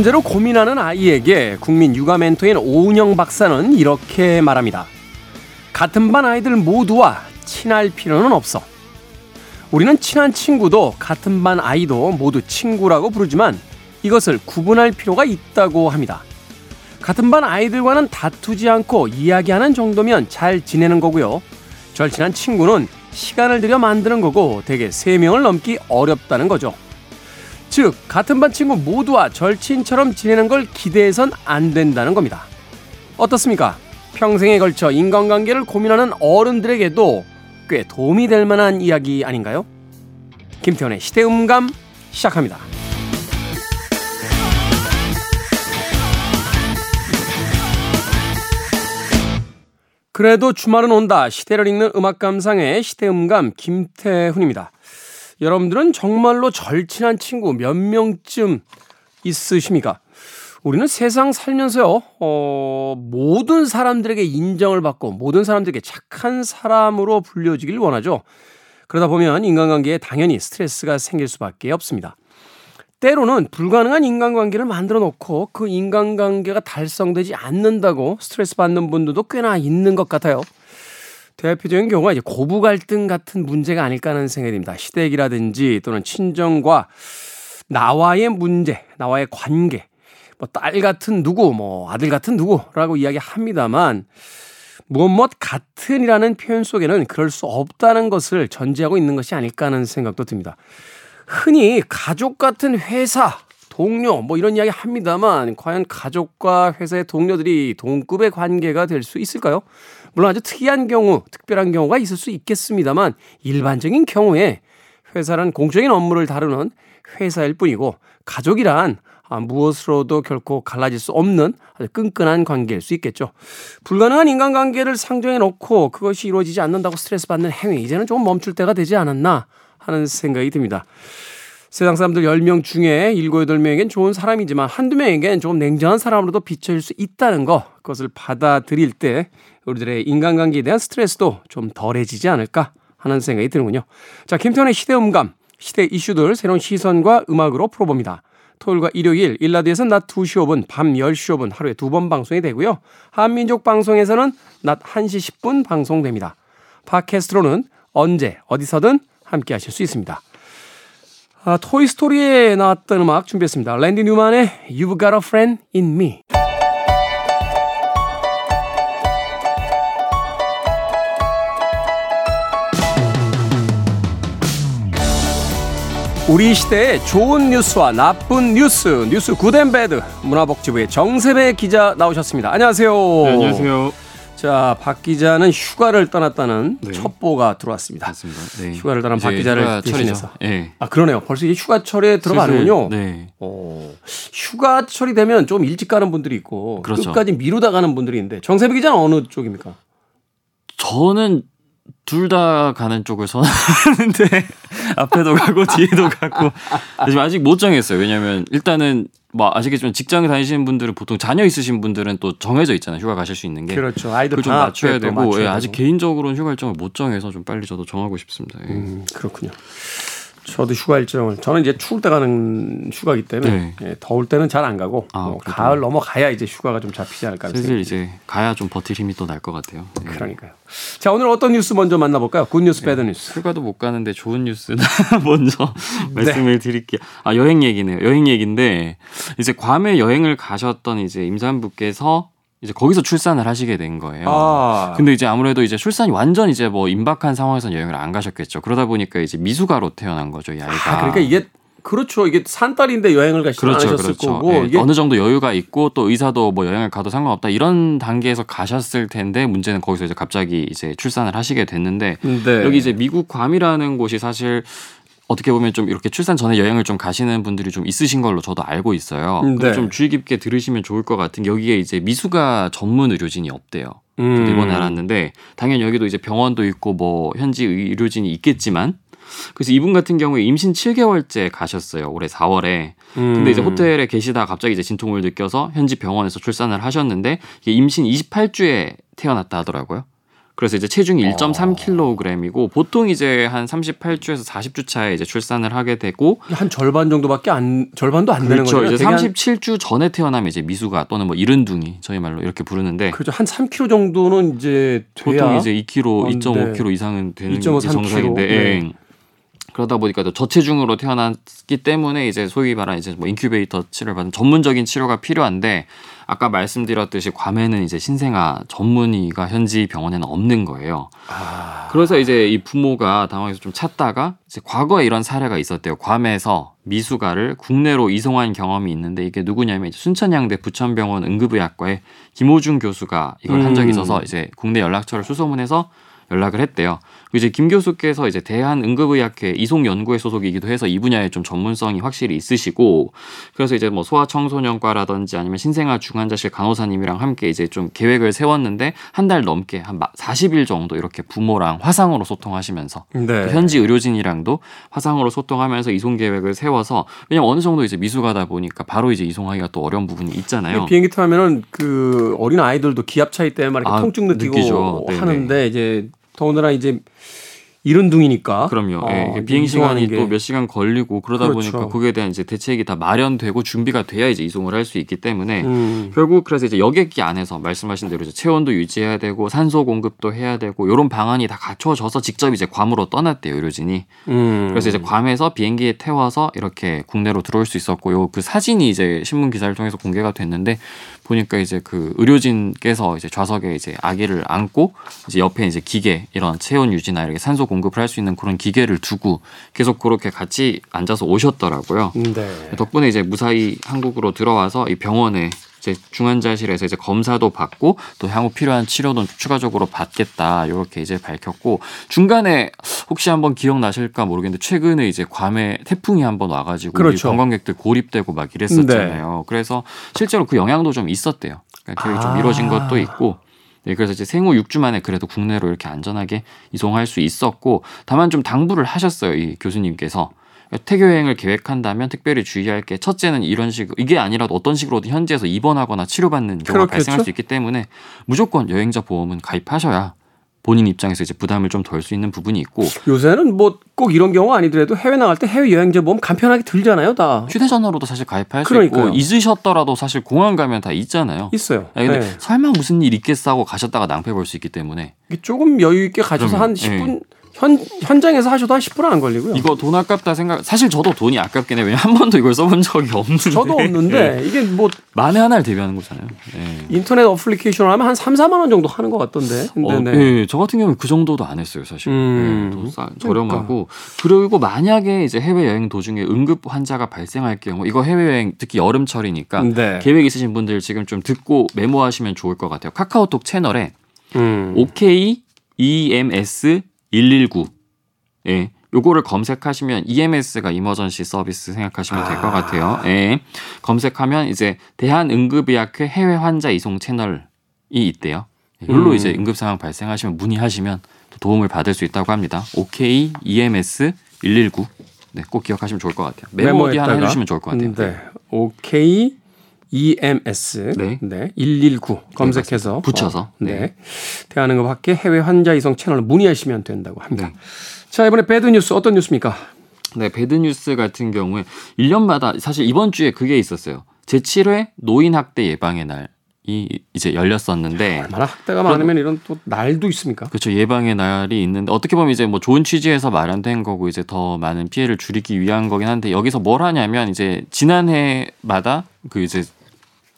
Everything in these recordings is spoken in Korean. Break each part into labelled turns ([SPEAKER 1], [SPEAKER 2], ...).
[SPEAKER 1] 문제로 고민하는 아이에게 국민 육아 멘토인 오은영 박사는 이렇게 말합니다. 같은 반 아이들 모두와 친할 필요는 없어. 우리는 친한 친구도 같은 반 아이도 모두 친구라고 부르지만 이것을 구분할 필요가 있다고 합니다. 같은 반 아이들과는 다투지 않고 이야기하는 정도면 잘 지내는 거고요. 절친한 친구는 시간을 들여 만드는 거고 대개 3명을 넘기 어렵다는 거죠. 즉, 같은 반 친구 모두와 절친처럼 지내는 걸 기대해선 안 된다는 겁니다. 어떻습니까? 평생에 걸쳐 인간관계를 고민하는 어른들에게도 꽤 도움이 될 만한 이야기 아닌가요? 김태원의 시대음감 시작합니다. 그래도 주말은 온다. 시대를 읽는 음악 감상의 시대음감 김태훈입니다. 여러분들은 정말로 절친한 친구 몇 명쯤 있으십니까? 우리는 세상 살면서요, 어, 모든 사람들에게 인정을 받고 모든 사람들에게 착한 사람으로 불려지길 원하죠. 그러다 보면 인간관계에 당연히 스트레스가 생길 수밖에 없습니다. 때로는 불가능한 인간관계를 만들어 놓고 그 인간관계가 달성되지 않는다고 스트레스 받는 분들도 꽤나 있는 것 같아요. 대표적인 경우가 이제 고부 갈등 같은 문제가 아닐까 하는 생각이 듭니다. 시댁이라든지 또는 친정과 나와의 문제, 나와의 관계, 뭐 딸 같은 누구, 뭐 아들 같은 누구라고 이야기합니다만 무엇 같은이라는 표현 속에는 그럴 수 없다는 것을 전제하고 있는 것이 아닐까 하는 생각도 듭니다. 흔히 가족 같은 회사, 동료 뭐 이런 이야기 합니다만 과연 가족과 회사의 동료들이 동급의 관계가 될 수 있을까요? 물론 아주 특이한 경우, 특별한 경우가 있을 수 있겠습니다만 일반적인 경우에 회사란 공적인 업무를 다루는 회사일 뿐이고 가족이란 아, 무엇으로도 결코 갈라질 수 없는 아주 끈끈한 관계일 수 있겠죠. 불가능한 인간관계를 상정해 놓고 그것이 이루어지지 않는다고 스트레스 받는 행위 이제는 좀 멈출 때가 되지 않았나 하는 생각이 듭니다. 세상 사람들 10명 중에 7, 8명에겐 좋은 사람이지만 한두 명에겐 조금 냉정한 사람으로도 비춰질 수 있다는 거 그것을 받아들일 때 우리들의 인간관계에 대한 스트레스도 좀 덜해지지 않을까 하는 생각이 드는군요. 자, 김태현의 시대음감, 시대 이슈들 새로운 시선과 음악으로 풀어봅니다. 토요일과 일요일 일라드에서는 낮 2시 5분, 밤 10시 5분 하루에 두 번 방송이 되고요. 한민족 방송에서는 낮 1시 10분 방송됩니다. 팟캐스트로는 언제 어디서든 함께 하실 수 있습니다. 아, 토이스토리에 나왔던 음악 준비했습니다. 랜디 뉴만의 You've Got a Friend in Me. 우리 시대의 좋은 뉴스와 나쁜 뉴스, 뉴스 good and bad 문화복지부의 정세배 기자 나오셨습니다. 안녕하세요.
[SPEAKER 2] 네, 안녕하세요.
[SPEAKER 1] 자, 박 기자는 휴가를 떠났다는 네. 첩보가 들어왔습니다.
[SPEAKER 2] 맞습니다.
[SPEAKER 1] 네. 휴가를 떠난 박 기자를 대신해서. 네. 아, 그러네요. 벌써 이제 휴가철에 들어가는군요. 네. 어, 휴가철이 되면 좀 일찍 가는 분들이 있고 그렇죠. 끝까지 미루다 가는 분들이 있는데 정세배 기자는 어느 쪽입니까?
[SPEAKER 2] 저는 둘 다 가는 쪽을 선호하는데 앞에도 가고 뒤에도 가고 지금 아직 못 정했어요. 왜냐하면 일단은 뭐 아시겠지만 직장에 다니시는 분들은 보통 자녀 있으신 분들은 또 정해져 있잖아요. 휴가 가실 수 있는 게
[SPEAKER 1] 그렇죠. 아이들
[SPEAKER 2] 좀 맞춰야 되고 맞춰야 예, 아직 개인적으로는 휴가 일정을 못 정해서 좀 빨리 저도 정하고 싶습니다. 예.
[SPEAKER 1] 음, 그렇군요. 저도 휴가 일정을 저는 이제 추울 때 가는 휴가기 때문에 네. 예, 더울 때는 잘 안 가고 아, 뭐 가을 넘어가야 이제 휴가가 좀 잡히지 않을까
[SPEAKER 2] 슬슬 이제 가야 좀 버틸 힘이 또 날 것 같아요.
[SPEAKER 1] 네. 그러니까요. 자 오늘 어떤 뉴스 먼저 만나볼까요? Good news, 네. bad news.
[SPEAKER 2] 휴가도 못 가는데 좋은 뉴스 먼저 네. 말씀을 드릴게요. 아 여행 얘기네요. 여행 얘기인데 이제 괌에 여행을 가셨던 이제 임산부께서 이제 거기서 출산을 하시게 된 거예요. 아. 근데 이제 아무래도 이제 출산이 완전 이제 뭐 임박한 상황에서 여행을 안 가셨겠죠. 그러다 보니까 이제 미숙아로 태어난 거죠, 이 아이가.
[SPEAKER 1] 아, 그러니까 이게 그렇죠. 이게 산딸인데 여행을 가시지 그렇죠, 않으셨을 그렇죠. 거고
[SPEAKER 2] 네, 어느 정도 여유가 있고 또 의사도 뭐 여행을 가도 상관없다 이런 단계에서 가셨을 텐데 문제는 거기서 이제 갑자기 이제 출산을 하시게 됐는데 네. 여기 이제 미국 괌이라는 곳이 사실 어떻게 보면 좀 이렇게 출산 전에 여행을 좀 가시는 분들이 좀 있으신 걸로 저도 알고 있어요. 음, 네. 좀 주의 깊게 들으시면 좋을 것 같은 게 여기에 이제 미수가 전문 의료진이 없대요. 음. 이번에 알았는데 당연히 여기도 이제 병원도 있고 뭐 현지 의료진이 있겠지만 그래서 이분 같은 경우에 임신 7개월째 가셨어요. 올해 4월에. 음. 근데 이제 호텔에 계시다가 갑자기 이제 진통을 느껴서 현지 병원에서 출산을 하셨는데 임신 28주에 태어났다 하더라고요. 그래서 이제 체중이 1.3kg이고 보통 이제 한 38주에서 40주 차에 이제 출산을 하게 되고
[SPEAKER 1] 한 절반 정도밖에 안 절반도 안
[SPEAKER 2] 그렇죠.
[SPEAKER 1] 되는
[SPEAKER 2] 거죠. 이제 37주 전에 태어나면 이제 미수가 또는 뭐 이른둥이 저희 말로 이렇게 부르는데
[SPEAKER 1] 그렇죠. 한 3kg 정도는 이제 돼야
[SPEAKER 2] 보통 이제 2kg, 2.5kg 이상은 되는 게 정상인데 네. 그러다 보니까 또 저체중으로 태어났기 때문에 이제 소위 말하는 이제 뭐 인큐베이터 치료를 받는 전문적인 치료가 필요한데 아까 말씀드렸듯이 괌에는 이제 신생아 전문의가 현지 병원에는 없는 거예요. 아... 그래서 이제 이 부모가 당황해서 좀 찾다가 이제 과거에 이런 사례가 있었대요. 괌에서 미숙아를 국내로 이송한 경험이 있는데 이게 누구냐면 순천향대 부천병원 응급의학과의 김호중 교수가 이걸 한 적이 음. 있어서 이제 국내 연락처를 수소문해서 연락을 했대요. 이제 김 교수께서 이제 대한응급의학회 이송연구회 소속이기도 해서 이 분야에 좀 전문성이 확실히 있으시고 그래서 이제 뭐 소아청소년과라든지 아니면 신생아 중환자실 간호사님이랑 함께 이제 좀 계획을 세웠는데 한 달 넘게 한 40일 정도 이렇게 부모랑 화상으로 소통하시면서 네. 현지 의료진이랑도 화상으로 소통하면서 이송 계획을 세워서 왜냐면 어느 정도 이제 미숙하다 보니까 바로 이제 이송하기가 또 어려운 부분이 있잖아요.
[SPEAKER 1] 비행기 타면은 그 어린 아이들도 기압 차이 때문에 아, 통증 느끼고 하는데 이제 더군다나 이제 이른둥이니까.
[SPEAKER 2] 그럼요. 어, 예, 비행 시간이 또 몇 시간 걸리고 그러다 그렇죠. 보니까 거기에 대한 이제 대책이 다 마련되고 준비가 돼야 이제 이송을 할 수 있기 때문에 음. 결국 그래서 이제 여객기 안에서 말씀하신 대로 이제 체온도 유지해야 되고 산소 공급도 해야 되고 이런 방안이 다 갖춰져서 직접 이제 괌으로 떠났대요 의료진이. 음. 그래서 이제 괌에서 비행기에 태워서 이렇게 국내로 들어올 수 있었고요. 그 사진이 이제 신문 기사를 통해서 공개가 됐는데 보니까 이제 그 의료진께서 이제 좌석에 이제 아기를 안고 이제 옆에 이제 기계 이런 체온 유지나 이렇게 산소 공급을 할 수 있는 그런 기계를 두고 계속 그렇게 같이 앉아서 오셨더라고요. 네. 덕분에 이제 무사히 한국으로 들어와서 이 병원에 이제 중환자실에서 이제 검사도 받고 또 향후 필요한 치료도 추가적으로 받겠다 이렇게 이제 밝혔고 중간에 혹시 한번 기억나실까 모르겠는데 최근에 이제 괌에 태풍이 한번 와가지고 그렇죠. 관광객들 고립되고 막 이랬었잖아요. 네. 그래서 실제로 그 영향도 좀 있었대요. 그러니까 계획이 아. 좀 미뤄진 것도 있고 네, 그래서 이제 생후 6주 만에 그래도 국내로 이렇게 안전하게 이송할 수 있었고 다만 좀 당부를 하셨어요 이 교수님께서 태교 여행을 계획한다면 특별히 주의할 게 첫째는 이런 식 이게 아니라도 어떤 식으로든 현지에서 입원하거나 치료받는 경우가 그렇겠죠? 발생할 수 있기 때문에 무조건 여행자 보험은 가입하셔야 본인 입장에서 이제 부담을 좀 덜 수 있는 부분이 있고
[SPEAKER 1] 요새는 뭐 꼭 이런 경우 아니더라도 해외 나갈 때 해외 여행자 보험 간편하게 들잖아요, 다.
[SPEAKER 2] 휴대전화로도 사실 가입할 그러니까요. 수 있고 잊으셨더라도 사실 공항 가면 다 있잖아요.
[SPEAKER 1] 있어요.
[SPEAKER 2] 아니, 근데 네. 설마 무슨 일 있겠어 하고 가셨다가 낭패 볼 수 있기 때문에
[SPEAKER 1] 조금 여유 있게 가셔서 그러면, 한 10분 네. 현, 현장에서 하셔도 한 10%안 걸리고요.
[SPEAKER 2] 이거 돈 아깝다 생각. 사실 저도 돈이 아깝긴 해요. 왜냐면 한 번도 이걸 써본 적이 없는데.
[SPEAKER 1] 저도 없는데 네. 이게 뭐
[SPEAKER 2] 만에 하나를 대비하는 거잖아요. 네.
[SPEAKER 1] 인터넷 어플리케이션을 하면 한 3, 4만 원 정도 하는 것 같던데. 근데
[SPEAKER 2] 어, 네. 네. 저 같은 경우는 그 정도도 안 했어요, 사실. 음, 네, 싸, 저렴하고 그러니까. 그리고 만약에 이제 해외 여행 도중에 응급 환자가 발생할 경우 이거 해외 여행 특히 여름철이니까 네. 계획 있으신 분들 지금 좀 듣고 메모하시면 좋을 것 같아요. 카카오톡 채널에 음. OK EMS 119 예. 요거를 검색하시면 EMS가 이머전시 서비스 생각하시면 될것 아. 같아요. 예. 검색하면 이제 대한응급의학회 해외 환자 이송 채널이 있대요. 이걸로 음. 이제 응급 상황 발생하시면 문의하시면 도움을 받을 수 있다고 합니다. OK EMS 119. 네, 꼭 기억하시면 좋을 것 같아요. 메모들 하나 해주시면 좋을 것 같아요.
[SPEAKER 1] 네. OK EMS 네. 네. 119 검색해서
[SPEAKER 2] 네, 붙여서 어,
[SPEAKER 1] 네. 네. 대한응급학회 해외 환자 이송 채널을 문의하시면 된다고 합니다. 네. 자, 이번에 bad news 어떤 뉴스입니까?
[SPEAKER 2] 네, bad news 같은 경우에 1년마다 사실 이번 주에 그게 있었어요. 제7회 노인 학대 예방의 날. 이 이제 열렸었는데
[SPEAKER 1] 얼마나 학대가 많으면 이런 또 날도 있습니까?
[SPEAKER 2] 그렇죠 예방의 날이 있는데 어떻게 보면 이제 뭐 좋은 취지에서 마련된 거고 이제 더 많은 피해를 줄이기 위한 거긴 한데 여기서 뭘 하냐면 이제 지난해마다 그 이제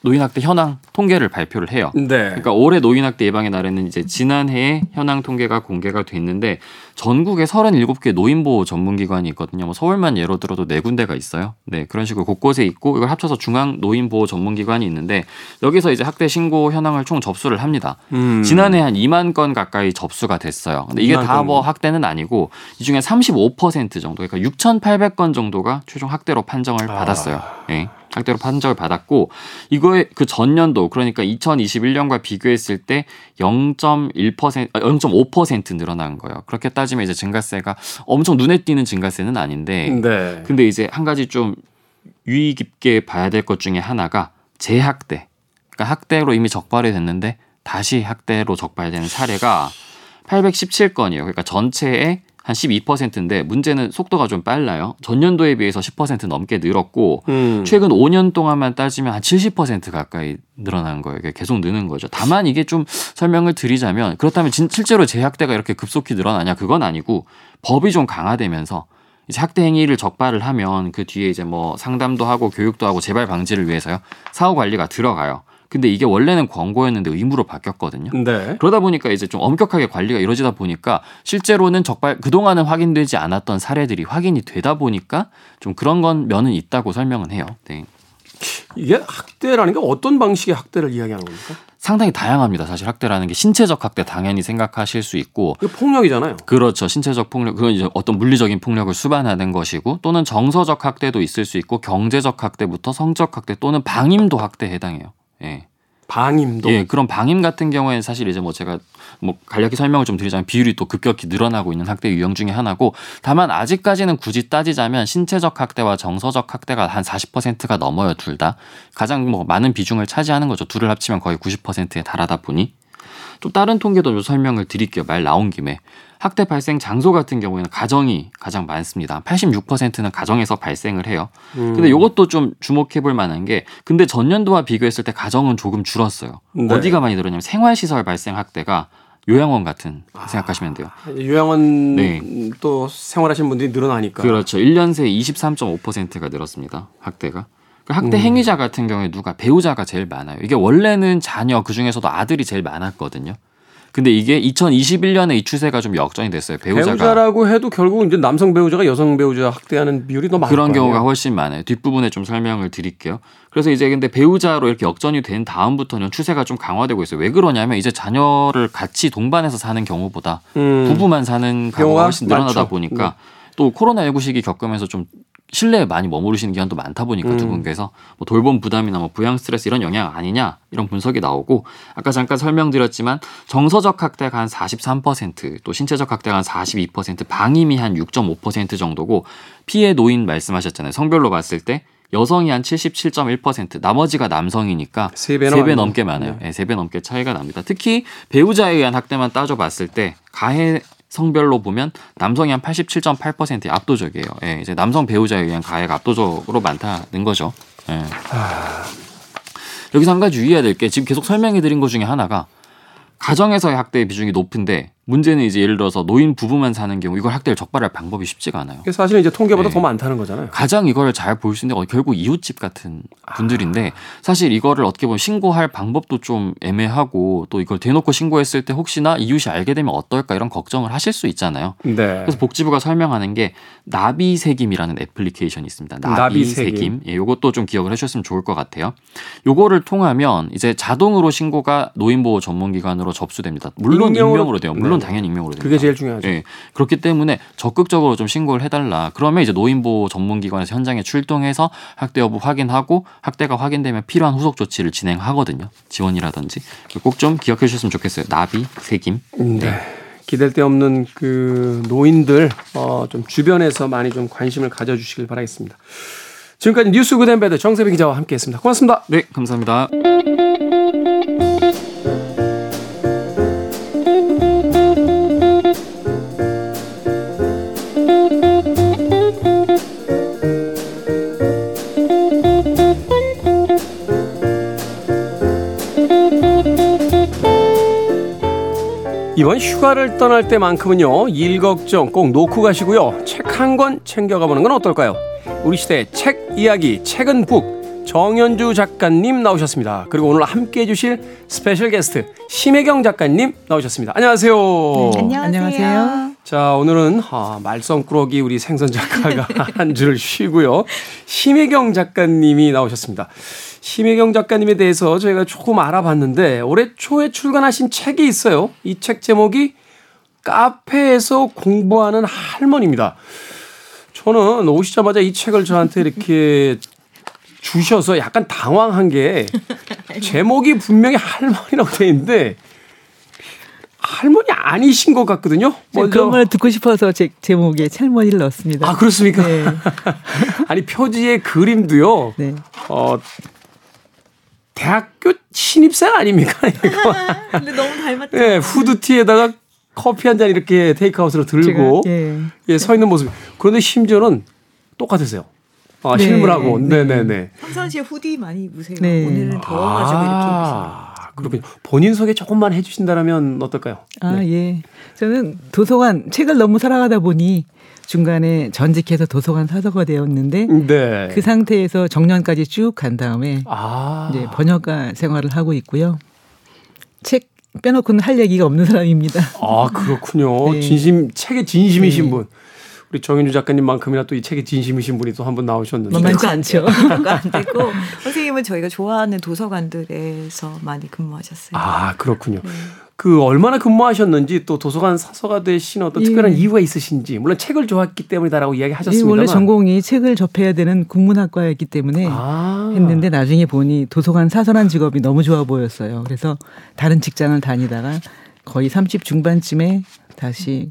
[SPEAKER 2] 노인학대 현황 통계를 발표를 해요. 네. 그러니까 올해 노인학대 예방의 날에는 이제 지난해에 현황 통계가 공개가 됐는데 전국에 37개 노인보호 전문기관이 있거든요. 뭐 서울만 예로 들어도 네 군데가 있어요. 네, 그런 식으로 곳곳에 있고 이걸 합쳐서 중앙 노인보호 전문기관이 있는데 여기서 이제 학대 신고 현황을 총 접수를 합니다. 음. 지난해 한 2만 건 가까이 접수가 됐어요. 근데 이게 다 뭐 학대는 아니고 이 중에 35% 정도 그러니까 6,800건 정도가 최종 학대로 판정을 아. 받았어요. 예. 학대로 판정을 받았고 이거의 그 전년도 그러니까 2021년과 비교했을 때 0.1% 0.5% 늘어난 거예요. 그렇게 따지면 이제 증가세가 엄청 눈에 띄는 증가세는 아닌데 네. 근데 이제 한 가지 좀 유의 깊게 봐야 될 것 중에 하나가 재학대. 그러니까 학대로 이미 적발이 됐는데 다시 학대로 적발되는 사례가 817건이에요. 그러니까 전체의 한 12%인데 문제는 속도가 좀 빨라요. 전년도에 비해서 10% 넘게 늘었고 음. 최근 5년 동안만 따지면 한 70% 가까이 늘어난 거예요. 계속 느는 거죠. 다만 이게 좀 설명을 드리자면 그렇다면 진, 실제로 재학대가 이렇게 급속히 늘어나냐 그건 아니고 법이 좀 강화되면서 이제 학대 행위를 적발을 하면 그 뒤에 이제 뭐 상담도 하고 교육도 하고 재발 방지를 위해서요 사후 관리가 들어가요. 근데 이게 원래는 권고였는데 의무로 바뀌었거든요. 네. 그러다 보니까 이제 좀 엄격하게 관리가 이루어지다 보니까 실제로는 적발 그동안은 확인되지 않았던 사례들이 확인이 되다 보니까 좀 그런 건 면은 있다고 설명은 해요. 네.
[SPEAKER 1] 이게 학대라는 게 어떤 방식의 학대를 이야기하는 겁니까?
[SPEAKER 2] 상당히 다양합니다. 사실 학대라는 게 신체적 학대 당연히 생각하실 수 있고
[SPEAKER 1] 폭력이잖아요.
[SPEAKER 2] 그렇죠. 신체적 폭력 그건 이제 어떤 물리적인 폭력을 수반하는 것이고 또는 정서적 학대도 있을 수 있고 경제적 학대부터 성적 학대 또는 방임도 학대에 해당해요. 예.
[SPEAKER 1] 방임도.
[SPEAKER 2] 예, 그런 방임 같은 경우에는 사실 이제 뭐 제가 뭐 간략히 설명을 좀 드리자면 비율이 또 급격히 늘어나고 있는 학대 유형 중에 하나고 다만 아직까지는 굳이 따지자면 신체적 학대와 정서적 학대가 한 40%가 넘어요, 둘 다. 가장 뭐 많은 비중을 차지하는 거죠. 둘을 합치면 거의 90%에 달하다 보니. 또 다른 통계도 좀 설명을 드릴게요. 말 나온 김에. 학대 발생 장소 같은 경우에는 가정이 가장 많습니다. 86%는 가정에서 발생을 해요. 음. 근데 이것도 좀 주목해 볼 만한 게 근데 전년도와 비교했을 때 가정은 조금 줄었어요. 네. 어디가 많이 늘었냐면 생활시설 발생 학대가 요양원 같은 아, 생각하시면 돼요.
[SPEAKER 1] 요양원 네. 또 생활하시는 분들이 늘어나니까.
[SPEAKER 2] 그렇죠. 1년 새에 23.5%가 늘었습니다. 학대가. 그 학대 음. 행위자 같은 경우에 누가 배우자가 제일 많아요. 이게 원래는 자녀 그 중에서도 아들이 제일 많았거든요. 근데 이게 2021년에 이 추세가 좀 역전이 됐어요. 배우자가
[SPEAKER 1] 배우자라고 해도 결국 이제 남성 배우자가 여성 배우자 학대하는 비율이 더 많아요.
[SPEAKER 2] 그런 경우가 훨씬 많아요. 뒷부분에 좀 설명을 드릴게요. 그래서 이제 근데 배우자로 이렇게 역전이 된 다음부터는 추세가 좀 강화되고 있어요. 왜 그러냐면 이제 자녀를 같이 동반해서 사는 경우보다 음. 부부만 사는 경우가 훨씬 늘어나다 많죠. 보니까 네. 또 코로나19 시기 겪으면서 좀 실내에 많이 머무르시는 기간도 많다 보니까 음. 두 분께서 뭐 돌봄 부담이나 뭐 부양 스트레스 이런 영향 아니냐 이런 분석이 나오고 아까 잠깐 설명드렸지만 정서적 학대가 한 43%또 신체적 학대가 한 42% 방임이 한 6.5% 정도고 피해 노인 말씀하셨잖아요 성별로 봤을 때 여성이 한 77.1%, 나머지가 남성이니까 3배, 3배 넘게 많아요. 네. 네, 3배 넘게 차이가 납니다. 특히 배우자에 의한 학대만 따져봤을 때 가해 성별로 보면 남성이 한 87.8%의 압도적이에요. 예, 이제 남성 배우자에 의한 가해가 압도적으로 많다는 거죠. 예. 아... 여기서 한 가지 유의해야 될 게 지금 계속 설명해 드린 것 중에 하나가 가정에서의 학대의 비중이 높은데 문제는 이제 예를 들어서 노인 부부만 사는 경우 이걸 학대를 적발할 방법이 쉽지가 않아요.
[SPEAKER 1] 사실 이제 통계보다 네. 더 많다는 거잖아요.
[SPEAKER 2] 가장 이걸 잘 볼 수 있는 건 결국 이웃집 같은 분들인데 아. 사실 이거를 어떻게 보면 신고할 방법도 좀 애매하고 또 이걸 대놓고 신고했을 때 혹시나 이웃이 알게 되면 어떨까 이런 걱정을 하실 수 있잖아요. 네. 그래서 복지부가 설명하는 게 나비세김이라는 애플리케이션이 있습니다. 나비세김. 나비세김. 예, 요것도 좀 기억을 해주셨으면 좋을 것 같아요. 요거를 통하면 이제 자동으로 신고가 노인보호 전문기관으로 접수됩니다. 물론 익명으로, 익명으로 돼요. 물론 물론 네. 당연히 익명으로 됩니다.
[SPEAKER 1] 그게 제일 중요하죠. 네.
[SPEAKER 2] 그렇기 때문에 적극적으로 좀 신고를 해달라. 그러면 이제 노인보호 전문기관에서 현장에 출동해서 학대 여부 확인하고 학대가 확인되면 필요한 후속 조치를 진행하거든요. 지원이라든지 꼭 좀 기억해 주셨으면 좋겠어요. 나비, 세김.
[SPEAKER 1] 네. 네. 기댈 데 없는 그 노인들 어, 좀 주변에서 많이 좀 관심을 가져주시길 바라겠습니다. 지금까지 뉴스 그댄베드 정세배 기자와 함께했습니다. 고맙습니다.
[SPEAKER 2] 네, 감사합니다.
[SPEAKER 1] 이번 휴가를 떠날 때만큼은요, 일 걱정 꼭 놓고 가시고요. 책 한 권 챙겨가 보는 건 어떨까요? 우리 시대 책 이야기, 책은 book, 정현주 작가님 나오셨습니다. 그리고 오늘 함께 해 주실 스페셜 게스트, 심혜경 작가님 나오셨습니다. 안녕하세요.
[SPEAKER 3] 네, 안녕하세요.
[SPEAKER 1] 자, 오늘은 아, 말썽꾸러기 우리 생선 작가가 한 주를 쉬고요. 심혜경 작가님이 나오셨습니다. 심혜경 작가님에 대해서 저희가 조금 알아봤는데 올해 초에 출간하신 책이 있어요. 이 책 제목이 카페에서 공부하는 할머니입니다. 저는 오시자마자 이 책을 저한테 이렇게 주셔서 약간 당황한 게 제목이 분명히 할머니라고 돼 있는데 할머니 아니신 것 같거든요.
[SPEAKER 3] 먼저. 그런 말 듣고 싶어서 제 제목에 할머니를 넣었습니다.
[SPEAKER 1] 아 그렇습니까? 네. 아니 표지의 그림도요. 네. 어 대학교 신입생 아닙니까?
[SPEAKER 3] 이거. 근데 너무 닮았죠.
[SPEAKER 1] 네, 후드티에다가 커피 한 잔 이렇게 테이크아웃으로 들고 제가, 예. 예, 서 있는 모습. 그런데 심지어는 똑같으세요. 아, 네, 실물하고. 네, 네, 네.
[SPEAKER 4] 평상시에 후디 많이 입으세요. 네. 오늘은 더워가지고 아,
[SPEAKER 1] 이렇게 그렇군요. 본인 소개 조금만 해주신다면 어떨까요?
[SPEAKER 3] 아, 네. 예. 저는 도서관 책을 너무 사랑하다 보니 중간에 전직해서 도서관 사서가 되었는데 네. 그 상태에서 정년까지 쭉 간 다음에 아. 이제 번역가 생활을 하고 있고요. 책 빼놓고는 할 얘기가 없는 사람입니다.
[SPEAKER 1] 아 그렇군요. 네. 진심 책에 진심이신 네. 분. 우리 정윤주 작가님만큼이나 또 이 책에 진심이신 분이 또 한 분 나오셨는데.
[SPEAKER 3] 만만치 않죠.
[SPEAKER 4] 안 되고 선생님은 저희가 좋아하는 도서관들에서 많이 근무하셨어요.
[SPEAKER 1] 아 그렇군요. 네. 그 얼마나 근무하셨는지 또 도서관 사서가 되신 어떤 예. 특별한 이유가 있으신지 물론 책을 좋아했기 때문이다라고 이야기하셨습니다. 예,
[SPEAKER 3] 원래 전공이 책을 접해야 되는 국문학과였기 때문에 아. 했는데 나중에 보니 도서관 사서란 직업이 너무 좋아 보였어요. 그래서 다른 직장을 다니다가 거의 30 중반쯤에 다시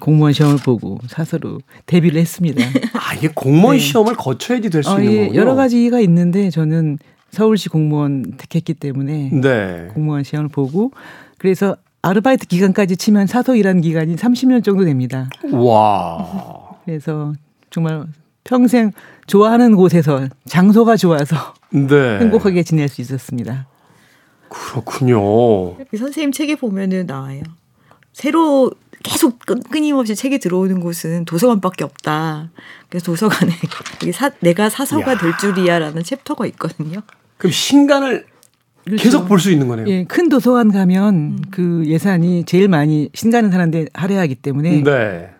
[SPEAKER 3] 공무원 시험을 보고 사서로 데뷔를 했습니다.
[SPEAKER 1] 아 이게 공무원 네. 시험을 거쳐야지 될수 어, 있는 예, 거군요.
[SPEAKER 3] 여러 가지가 있는데 저는 서울시 공무원 택했기 때문에 네. 공무원 시험을 보고 그래서 아르바이트 기간까지 치면 사서 일하는 기간이 30년 정도 됩니다.
[SPEAKER 1] 와.
[SPEAKER 3] 그래서 정말 평생 좋아하는 곳에서 장소가 좋아서 네. 행복하게 지낼 수 있었습니다.
[SPEAKER 1] 그렇군요.
[SPEAKER 4] 선생님 책에 보면은 나와요. 새로 계속 끊임없이 책이 들어오는 곳은 도서관밖에 없다. 그래서 도서관에 사, 내가 사서가 야. 될 줄이야라는 챕터가 있거든요.
[SPEAKER 1] 그럼 신간을 그렇죠. 계속 볼 수 있는 거네요.
[SPEAKER 3] 예, 큰 도서관 가면 음. 그 예산이 제일 많이 신간을 사는데 할애하기 때문에 네.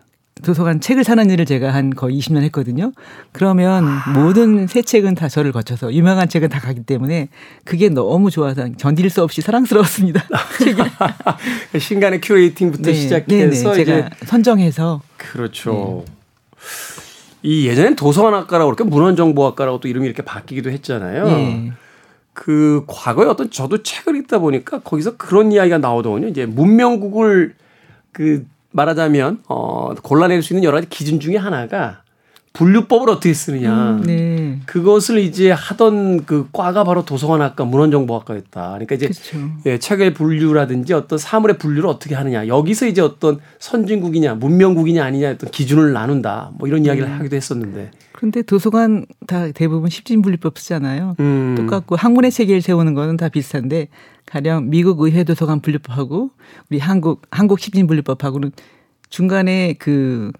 [SPEAKER 3] 도서관 책을 사는 일을 제가 한 거의 20년 했거든요. 그러면 아. 모든 새 책은 다 저를 거쳐서 유명한 책은 다 가기 때문에 그게 너무 좋아서 견딜 수 없이 사랑스러웠습니다.
[SPEAKER 1] 신간의 curating부터 네, 시작해서
[SPEAKER 3] 네네, 제가 선정해서
[SPEAKER 1] 그렇죠. 네. 이 예전엔 도서관학과라고 그렇게 문헌정보학과라고 또 이름이 이렇게 바뀌기도 했잖아요. 네. 그 과거에 어떤 저도 책을 읽다 보니까 거기서 그런 이야기가 나오더군요. 이제 문명국을 그 말하자면 어 골라낼 수 있는 여러 가지 기준 중에 하나가 분류법을 어떻게 쓰느냐. 음, 네. 그것을 이제 하던 그 과가 바로 도서관학과 문헌정보학과였다. 그러니까 이제 예, 책의 분류라든지 어떤 사물의 분류를 어떻게 하느냐. 여기서 이제 어떤 선진국이냐, 문명국이냐 아니냐 어떤 기준을 나눈다. 뭐 이런 이야기를 네. 하기도 했었는데.
[SPEAKER 3] 그런데 도서관 다 대부분 십진분류법 쓰잖아요. 음. 똑같고 학문의 체계를 세우는 거는 다 비슷한데 가령 미국 의회 도서관 분류법하고 우리 한국 한국 십진분류법하고는 중간에 그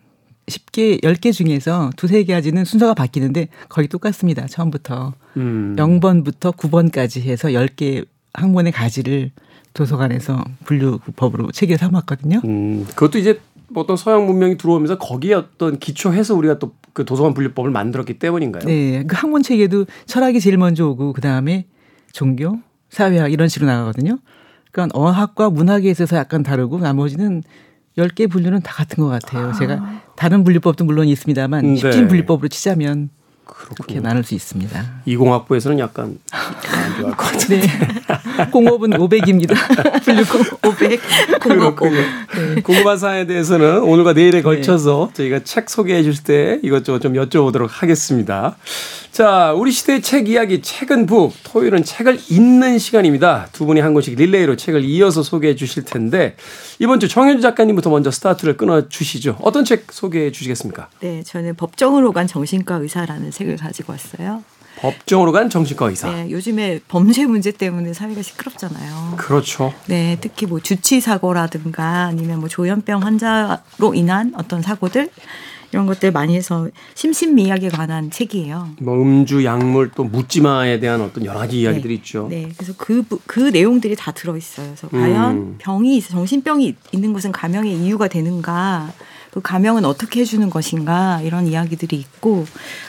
[SPEAKER 3] 10개, 10개 중에서 두세 가지는 순서가 바뀌는데 거의 똑같습니다. 처음부터. 음. 0번부터 9번까지 해서 10개 학문의 가지를 도서관에서 분류법으로 체계 삼았거든요. 음,
[SPEAKER 1] 그것도 이제 어떤 서양 문명이 들어오면서 거기에 어떤 기초해서 우리가 또 그 도서관 분류법을 만들었기 때문인가요?
[SPEAKER 3] 네. 그 학문 체계도 철학이 제일 먼저 오고 그다음에 종교, 사회학 이런 식으로 나가거든요. 그러니까 어학과 문학에 있어서 약간 다르고 나머지는 10개 분류는 다 같은 것 같아요. 아. 제가 다른 분류법도 물론 있습니다만 음, 네. 십진 분류법으로 치자면 그렇게 나눌 수 있습니다.
[SPEAKER 1] 이공학부에서는 약간 안 좋아할 것 같은데.
[SPEAKER 3] 네. 공업은 500입니다. 분류공 500.
[SPEAKER 1] 공업 네. 궁금한 사항에 대해서는 오늘과 내일에 네. 걸쳐서 네. 저희가 책 소개해 주실 때 이것저것 좀 여쭤보도록 하겠습니다. 자, 우리 시대의 책 이야기, 책은 북. 토요일은 책을 읽는 시간입니다. 두 분이 한 권씩 릴레이로 책을 이어서 소개해 주실 텐데, 이번 주 정현주 작가님부터 먼저 스타트를 끊어 주시죠. 어떤 책 소개해 주시겠습니까?
[SPEAKER 4] 네, 저는 법정으로 간 정신과 의사라는 책을 가지고 왔어요.
[SPEAKER 1] 법정으로 간 정신과 의사.
[SPEAKER 4] 네, 요즘에 범죄 문제 때문에 사회가 시끄럽잖아요.
[SPEAKER 1] 그렇죠.
[SPEAKER 4] 네, 특히 뭐 주치 사고라든가 아니면 뭐 조현병 환자로 인한 어떤 사고들 이런 것들 많이 해서 심신미약에 관한 책이에요.
[SPEAKER 1] 뭐 음주, 약물 또 묻지마에 대한 어떤 여러 가지 이야기들이
[SPEAKER 4] 네.
[SPEAKER 1] 있죠.
[SPEAKER 4] 네, 그래서 그그 내용들이 다 들어 있어요. 그래서 음. 과연 병이 정신병이 있는 것은 감형의 이유가 되는가? 그 감형은 어떻게 해주는 것인가 이런 이야기들이 있고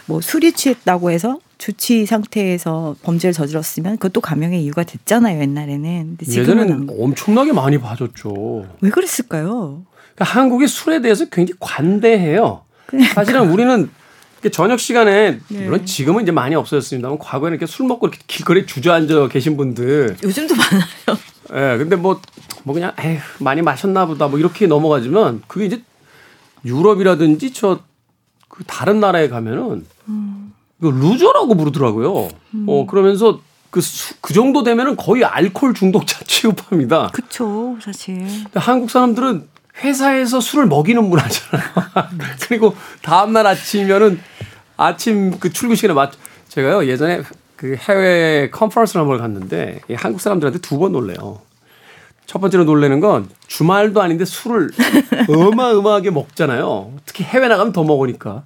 [SPEAKER 4] 뭐 술이 취했다고 해서 주치 상태에서 범죄를 저질렀으면 그것도 감형의 이유가 됐잖아요 옛날에는.
[SPEAKER 1] 근데 예전에는 엄청나게 많이 봐줬죠.
[SPEAKER 4] 왜 그랬을까요?
[SPEAKER 1] 그러니까 한국이 술에 대해서 굉장히 관대해요. 그러니까. 사실은 우리는 저녁 시간에 네. 물론 지금은 이제 많이 없어졌습니다만 과거에는 이렇게 술 먹고 이렇게 길거리에 주저앉아 계신 분들
[SPEAKER 4] 요즘도 많아요.
[SPEAKER 1] 예, 네, 근데 뭐뭐 뭐 그냥 에휴 많이 마셨나 보다 뭐 이렇게 넘어가지만 그게 이제 유럽이라든지 저 그 다른 나라에 가면은 음. 그 loser라고 부르더라고요. 음. 어 그러면서 그, 그 정도 되면은 거의 알코올 중독자 취급합니다.
[SPEAKER 4] 그렇죠, 사실.
[SPEAKER 1] 한국 사람들은 회사에서 술을 먹이는 문화잖아요. 그리고 다음날 아침이면은 아침 그 출근 시간에 맞, 제가요 예전에 그 해외 컨퍼런스를 한 번 갔는데 한국 사람들한테 두 번 놀래요. 첫 번째로 놀래는 건 주말도 아닌데 술을 어마어마하게 먹잖아요. 특히 해외 나가면 더 먹으니까.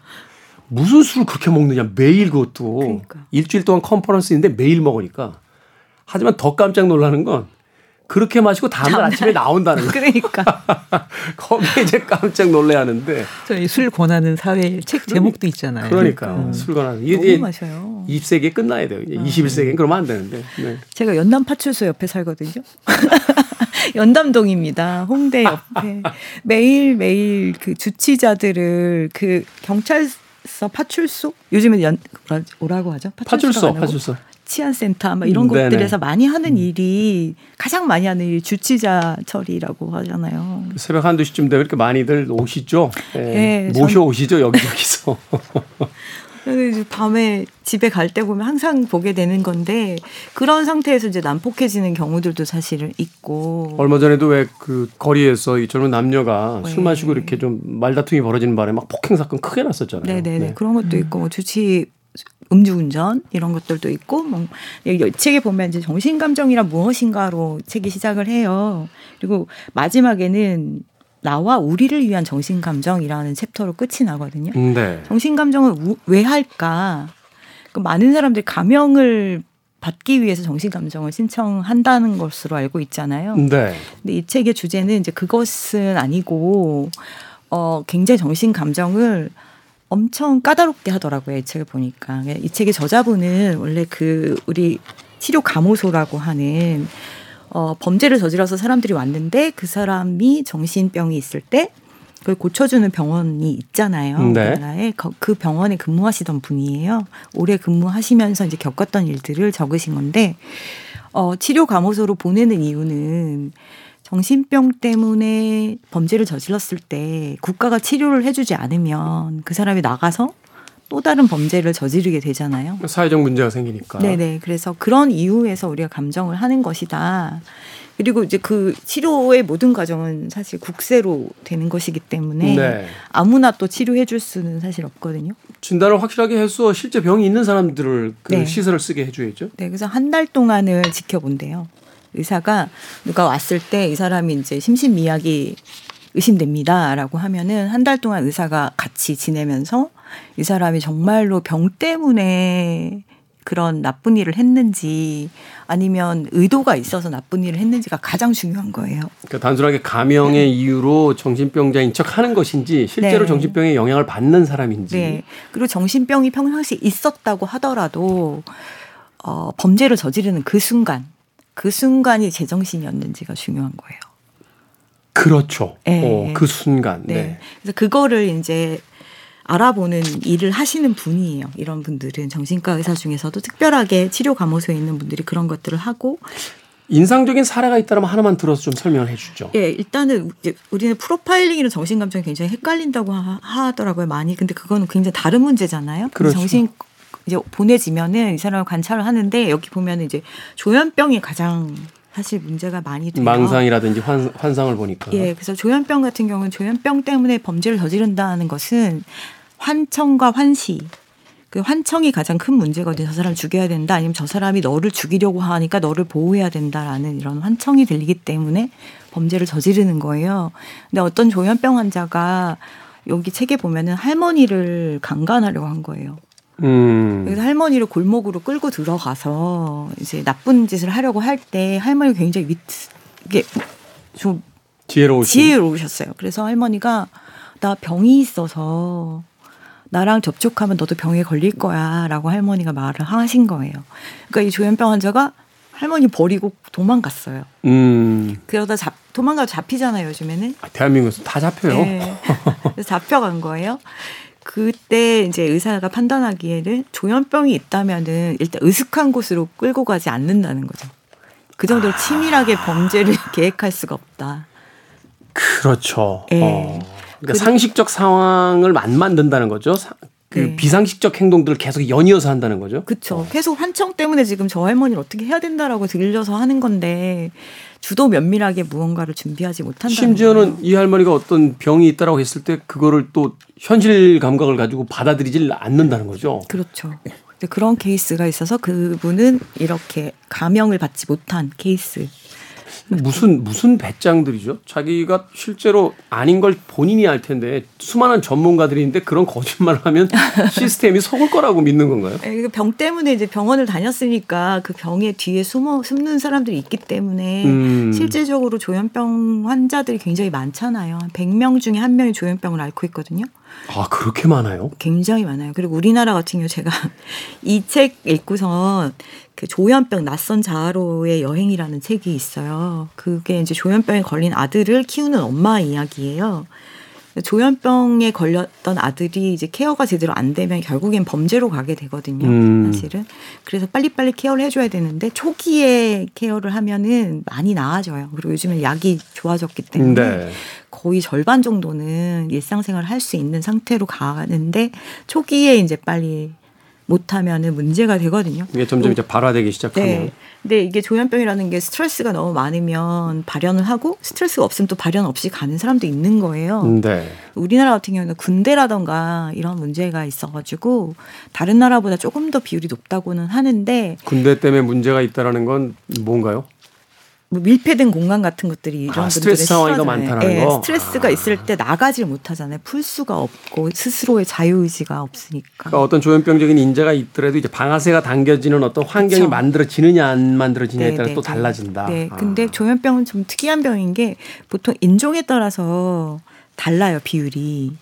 [SPEAKER 1] 무슨 술을 그렇게 먹느냐 매일 그것도 그러니까. 일주일 동안 컨퍼런스 인데 매일 먹으니까 하지만 더 깜짝 놀라는 건 그렇게 마시고 다음날 아침에 나온다는 거.
[SPEAKER 4] 그러니까.
[SPEAKER 1] 거기에 이제 깜짝 놀래 하는데.
[SPEAKER 3] 저희 술 권하는 사회 책 제목도 있잖아요.
[SPEAKER 1] 그러니까 음. 술 권하는.
[SPEAKER 4] 이게 너무 마셔요.
[SPEAKER 1] 20세기에 끝나야 돼요. 이제 음. 21세기엔 그러면 안 되는데. 네.
[SPEAKER 4] 제가 연남 파출소 옆에 살거든요. 연담동입니다. 홍대 옆에. 매일 매일 그 주치자들을 그 경찰 서 파출소? 요즘은 연, 뭐라고 하죠?
[SPEAKER 1] 파출소, 파출소.
[SPEAKER 4] 치안센터 막 이런 네네. 곳들에서 많이 하는 음. 일이 가장 많이 하는 일이 주치자 처리라고 하잖아요.
[SPEAKER 1] 새벽 한두 시쯤 되면 이렇게 많이들 오시죠. 네. 네 모셔 오시죠 여기저기서.
[SPEAKER 4] 그래서 밤에 집에 갈 때 보면 항상 보게 되는 건데 그런 상태에서 이제 난폭해지는 경우들도 사실은 있고
[SPEAKER 1] 얼마 전에도 왜 그 거리에서 이 젊은 남녀가 네. 술 마시고 이렇게 좀 말다툼이 벌어지는 바람에 막 폭행 사건 크게 났었잖아요.
[SPEAKER 4] 네네네 네. 그런 것도 있고 뭐 주치 음주운전 이런 것들도 있고 뭐 책에 보면 이제 정신감정이란 무엇인가로 책이 시작을 해요. 그리고 마지막에는 나와 우리를 위한 정신감정이라는 챕터로 끝이 나거든요. 네. 정신감정을 왜 할까? 그 많은 사람들이 감명을 받기 위해서 정신감정을 신청한다는 것으로 알고 있잖아요. 네. 근데 이 책의 주제는 이제 그것은 아니고 어 굉장히 정신감정을 엄청 까다롭게 하더라고요. 이 책을 보니까. 이 책의 저자분은 원래 그 우리 치료 감호소라고 하는 어, 범죄를 저질러서 사람들이 왔는데 그 사람이 정신병이 있을 때 그걸 고쳐주는 병원이 있잖아요. 네. 우리나라에 그 병원에 근무하시던 분이에요. 오래 근무하시면서 이제 겪었던 일들을 적으신 건데 어, 치료 감호소로 보내는 이유는 정신병 때문에 범죄를 저질렀을 때 국가가 치료를 해주지 않으면 그 사람이 나가서 또 다른 범죄를 저지르게 되잖아요.
[SPEAKER 1] 사회적 문제가 생기니까.
[SPEAKER 4] 네네. 그래서 그런 이유에서 우리가 감정을 하는 것이다. 그리고 이제 그 치료의 모든 과정은 사실 국세로 되는 것이기 때문에 네. 아무나 또 치료해 줄 수는 사실 없거든요.
[SPEAKER 1] 진단을 확실하게 해서 실제 병이 있는 사람들을 그 네. 시설을 쓰게 해줘야죠.
[SPEAKER 4] 네, 그래서 한 달 동안을 지켜본대요. 의사가 누가 왔을 때 이 사람이 이제 심신미약이 의심됩니다라고 하면은 한 달 동안 의사가 같이 지내면서 이 사람이 정말로 병 때문에 그런 나쁜 일을 했는지 아니면 의도가 있어서 나쁜 일을 했는지가 가장 중요한 거예요.
[SPEAKER 1] 그러니까 단순하게 감형의 네. 이유로 정신병자인 척 하는 것인지 실제로 네. 정신병의 영향을 받는 사람인지. 네.
[SPEAKER 4] 그리고 정신병이 평상시 있었다고 하더라도 어, 범죄를 저지르는 그 순간 그 순간이 제정신이었는지가 중요한 거예요.
[SPEAKER 1] 그렇죠. 네. 어, 그 순간. 네.
[SPEAKER 4] 네. 그래서 그거를 이제 알아보는 일을 하시는 분이에요. 이런 분들은 정신과 의사 중에서도 특별하게 치료 감호소에 있는 분들이 그런 것들을 하고
[SPEAKER 1] 인상적인 사례가 있다면 하나만 들어서 좀 설명을 해주죠.
[SPEAKER 4] 예, 일단은 우리는 프로파일링이랑 정신감정이 굉장히 헷갈린다고 하, 더라고요 많이. 근데 그거는 굉장히 다른 문제잖아요. 그렇죠. 정신 이제 보내지면은 이 사람을 관찰을 하는데 여기 보면은 이제 조현병이 가장 사실 문제가 많이 돼요.
[SPEAKER 1] 망상이라든지 환, 환상을 보니까.
[SPEAKER 4] 예, 그래서 조현병 같은 경우는 조현병 때문에 범죄를 저지른다는 것은 환청과 환시. 그 환청이 가장 큰 문제거든요. 저 사람 죽여야 된다. 아니면 저 사람이 너를 죽이려고 하니까 너를 보호해야 된다라는 이런 환청이 들리기 때문에 범죄를 저지르는 거예요. 근데 어떤 조현병 환자가 여기 책에 보면은 할머니를 강간하려고 한 거예요. 음. 그래서 할머니를 골목으로 끌고 들어가서 이제 나쁜 짓을 하려고 할 때 할머니가 굉장히 윗 이게 좀
[SPEAKER 1] 지혜로우시.
[SPEAKER 4] 지혜로우셨어요. 그래서 할머니가 나 병이 있어서 나랑 접촉하면 너도 병에 걸릴 거야 라고 할머니가 말을 하신 거예요. 그러니까 이 조현병 환자가 할머니 버리고 도망갔어요. 음. 그러다 잡, 도망가 잡히잖아요, 요즘에는.
[SPEAKER 1] 아, 대한민국에서 다 잡혀요. 네.
[SPEAKER 4] 잡혀간 거예요. 그때 이제 의사가 판단하기에는 조현병이 있다면은 일단 으슥한 곳으로 끌고 가지 않는다는 거죠. 그 정도로 아. 치밀하게 범죄를 계획할 수가 없다.
[SPEAKER 1] 그렇죠. 네. 어. 그러니까 상식적 상황을 안 만든다는 거죠. 그 네. 비상식적 행동들을 계속 연이어서 한다는 거죠.
[SPEAKER 4] 그렇죠. 어. 계속 환청 때문에 지금 저 할머니를 어떻게 해야 된다라고 들려서 하는 건데 주도 면밀하게 무언가를 준비하지 못한다.
[SPEAKER 1] 심지어는 이 할머니가 어떤 병이 있다라고 했을 때 그거를 또 현실 감각을 가지고 받아들이질 않는다는 거죠.
[SPEAKER 4] 그렇죠. 그런 케이스가 있어서 그분은 이렇게 감형을 받지 못한 케이스.
[SPEAKER 1] 무슨 무슨 배짱들이죠? 자기가 실제로 아닌 걸 본인이 알 텐데 수많은 전문가들이 있는데 그런 거짓말을 하면 시스템이 속을 거라고 믿는 건가요?
[SPEAKER 4] 네, 병 때문에 이제 병원을 다녔으니까 그 병의 뒤에 숨어 숨는 사람들이 있기 때문에 음. 실질적으로 조현병 환자들이 굉장히 많잖아요. 100명 중에 한 명이 조현병을 앓고 있거든요.
[SPEAKER 1] 아, 그렇게 많아요?
[SPEAKER 4] 굉장히 많아요. 그리고 우리나라 같은 경우 제가 이 책 읽고선 그 조현병 낯선 자아로의 여행이라는 책이 있어요. 그게 이제 조현병에 걸린 아들을 키우는 엄마 이야기예요. 조현병에 걸렸던 아들이 이제 케어가 제대로 안 되면 결국엔 범죄로 가게 되거든요. 음. 사실은. 그래서 빨리빨리 케어를 해줘야 되는데 초기에 케어를 하면은 많이 나아져요. 그리고 요즘은 약이 좋아졌기 때문에 네. 거의 절반 정도는 일상생활을 할수 있는 상태로 가는데 초기에 이제 빨리 못하면은 문제가 되거든요.
[SPEAKER 1] 이게 점점 이제 발화되기 시작하면. 네.
[SPEAKER 4] 근데 이게 조현병이라는 게 스트레스가 너무 많으면 발현을 하고 스트레스가 없으면 또 발현 없이 가는 사람도 있는 거예요. 네. 우리나라 같은 경우는 군대라던가 이런 문제가 있어가지고 다른 나라보다 조금 더 비율이 높다고는 하는데
[SPEAKER 1] 군대 때문에 문제가 있다라는 건 뭔가요?
[SPEAKER 4] 뭐 밀폐된 공간 같은 것들이 이런 아,
[SPEAKER 1] 스트레스 상황이 많다는 네, 거.
[SPEAKER 4] 스트레스가 아. 있을 때 나가질 못하잖아요. 풀 수가 없고 스스로의 자유 의지가 없으니까.
[SPEAKER 1] 그러니까 어떤 조현병적인 인재가 있더라도 이제 방아쇠가 당겨지는 어떤 환경이 그쵸. 만들어지느냐 안 만들어지냐에 네, 따라 네, 또 네. 달라진다.
[SPEAKER 4] 네. 아. 근데 조현병은 좀 특이한 병인 게 보통 인종에 따라서 달라요 비율이.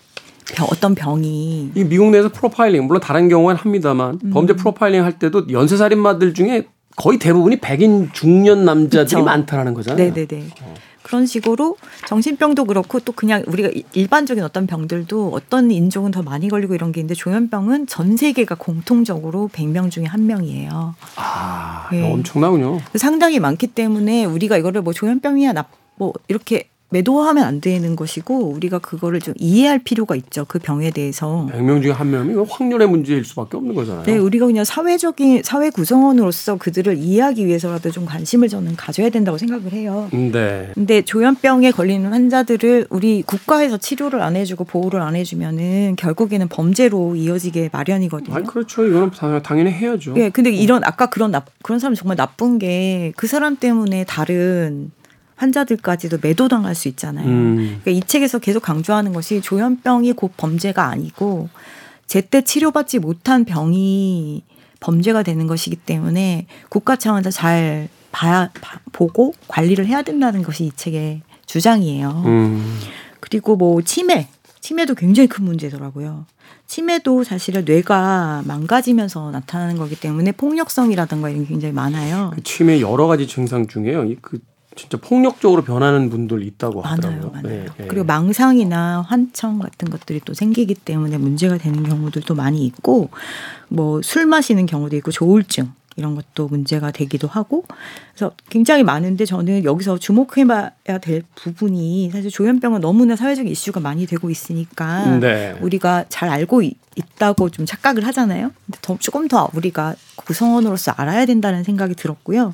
[SPEAKER 4] 병, 어떤 병이.
[SPEAKER 1] 이 미국 내에서 프로파일링 물론 다른 경우는 합니다만 음. 범죄 프로파일링 할 때도 연쇄살인마들 중에 거의 대부분이 백인 중년 남자들이 그쵸. 많다라는 거잖아요.
[SPEAKER 4] 네네네. 어. 그런 식으로 정신병도 그렇고 또 그냥 우리가 일반적인 어떤 병들도 어떤 인종은 더 많이 걸리고 이런 게 있는데 조현병은 전 세계가 공통적으로 100명 중에 한 명이에요.
[SPEAKER 1] 아, 네. 엄청나군요.
[SPEAKER 4] 상당히 많기 때문에 우리가 이거를 뭐 조현병이야 나뭐 이렇게 매도하면 안 되는 것이고 우리가 그거를 좀 이해할 필요가 있죠. 그 병에 대해서.
[SPEAKER 1] 100명 중에 한 명이 확률의 문제일 수밖에 없는 거잖아요.
[SPEAKER 4] 네, 우리가 그냥 사회적인 사회 구성원으로서 그들을 이해하기 위해서라도 좀 관심을 저는 가져야 된다고 생각을 해요. 네. 근데 조현병에 걸리는 환자들을 우리 국가에서 치료를 안 해주고 보호를 안 해주면은 결국에는 범죄로 이어지게 마련이거든요.
[SPEAKER 1] 아, 그렇죠. 이거는 당연히 해야죠.
[SPEAKER 4] 네, 근데 이런 아까 그런 나, 그런 사람 정말 나쁜 게 그 사람 때문에 다른 환자들까지도 매도당할 수 있잖아요. 음. 그러니까 이 책에서 계속 강조하는 것이 조현병이 곧 범죄가 아니고 제때 치료받지 못한 병이 범죄가 되는 것이기 때문에 국가 차원에서 잘 봐야 보고 관리를 해야 된다는 것이 이 책의 주장이에요. 음. 그리고 뭐 치매, 치매도 굉장히 큰 문제더라고요. 치매도 사실은 뇌가 망가지면서 나타나는 거기 때문에 폭력성이라든가 이런 게 굉장히 많아요.
[SPEAKER 1] 그 치매 여러 가지 증상 중에요. 그 진짜 폭력적으로 변하는 분들 있다고 하더라고요.
[SPEAKER 4] 많아요, 많아요. 네, 그리고 망상이나 환청 같은 것들이 또 생기기 때문에 문제가 되는 경우들도 많이 있고 뭐 술 마시는 경우도 있고 조울증 이런 것도 문제가 되기도 하고 그래서 굉장히 많은데 저는 여기서 주목해봐야 될 부분이 사실 조현병은 너무나 사회적 이슈가 많이 되고 있으니까 네. 우리가 잘 알고 있다고 좀 착각을 하잖아요. 근데 더 조금 더 우리가 구성원으로서 알아야 된다는 생각이 들었고요.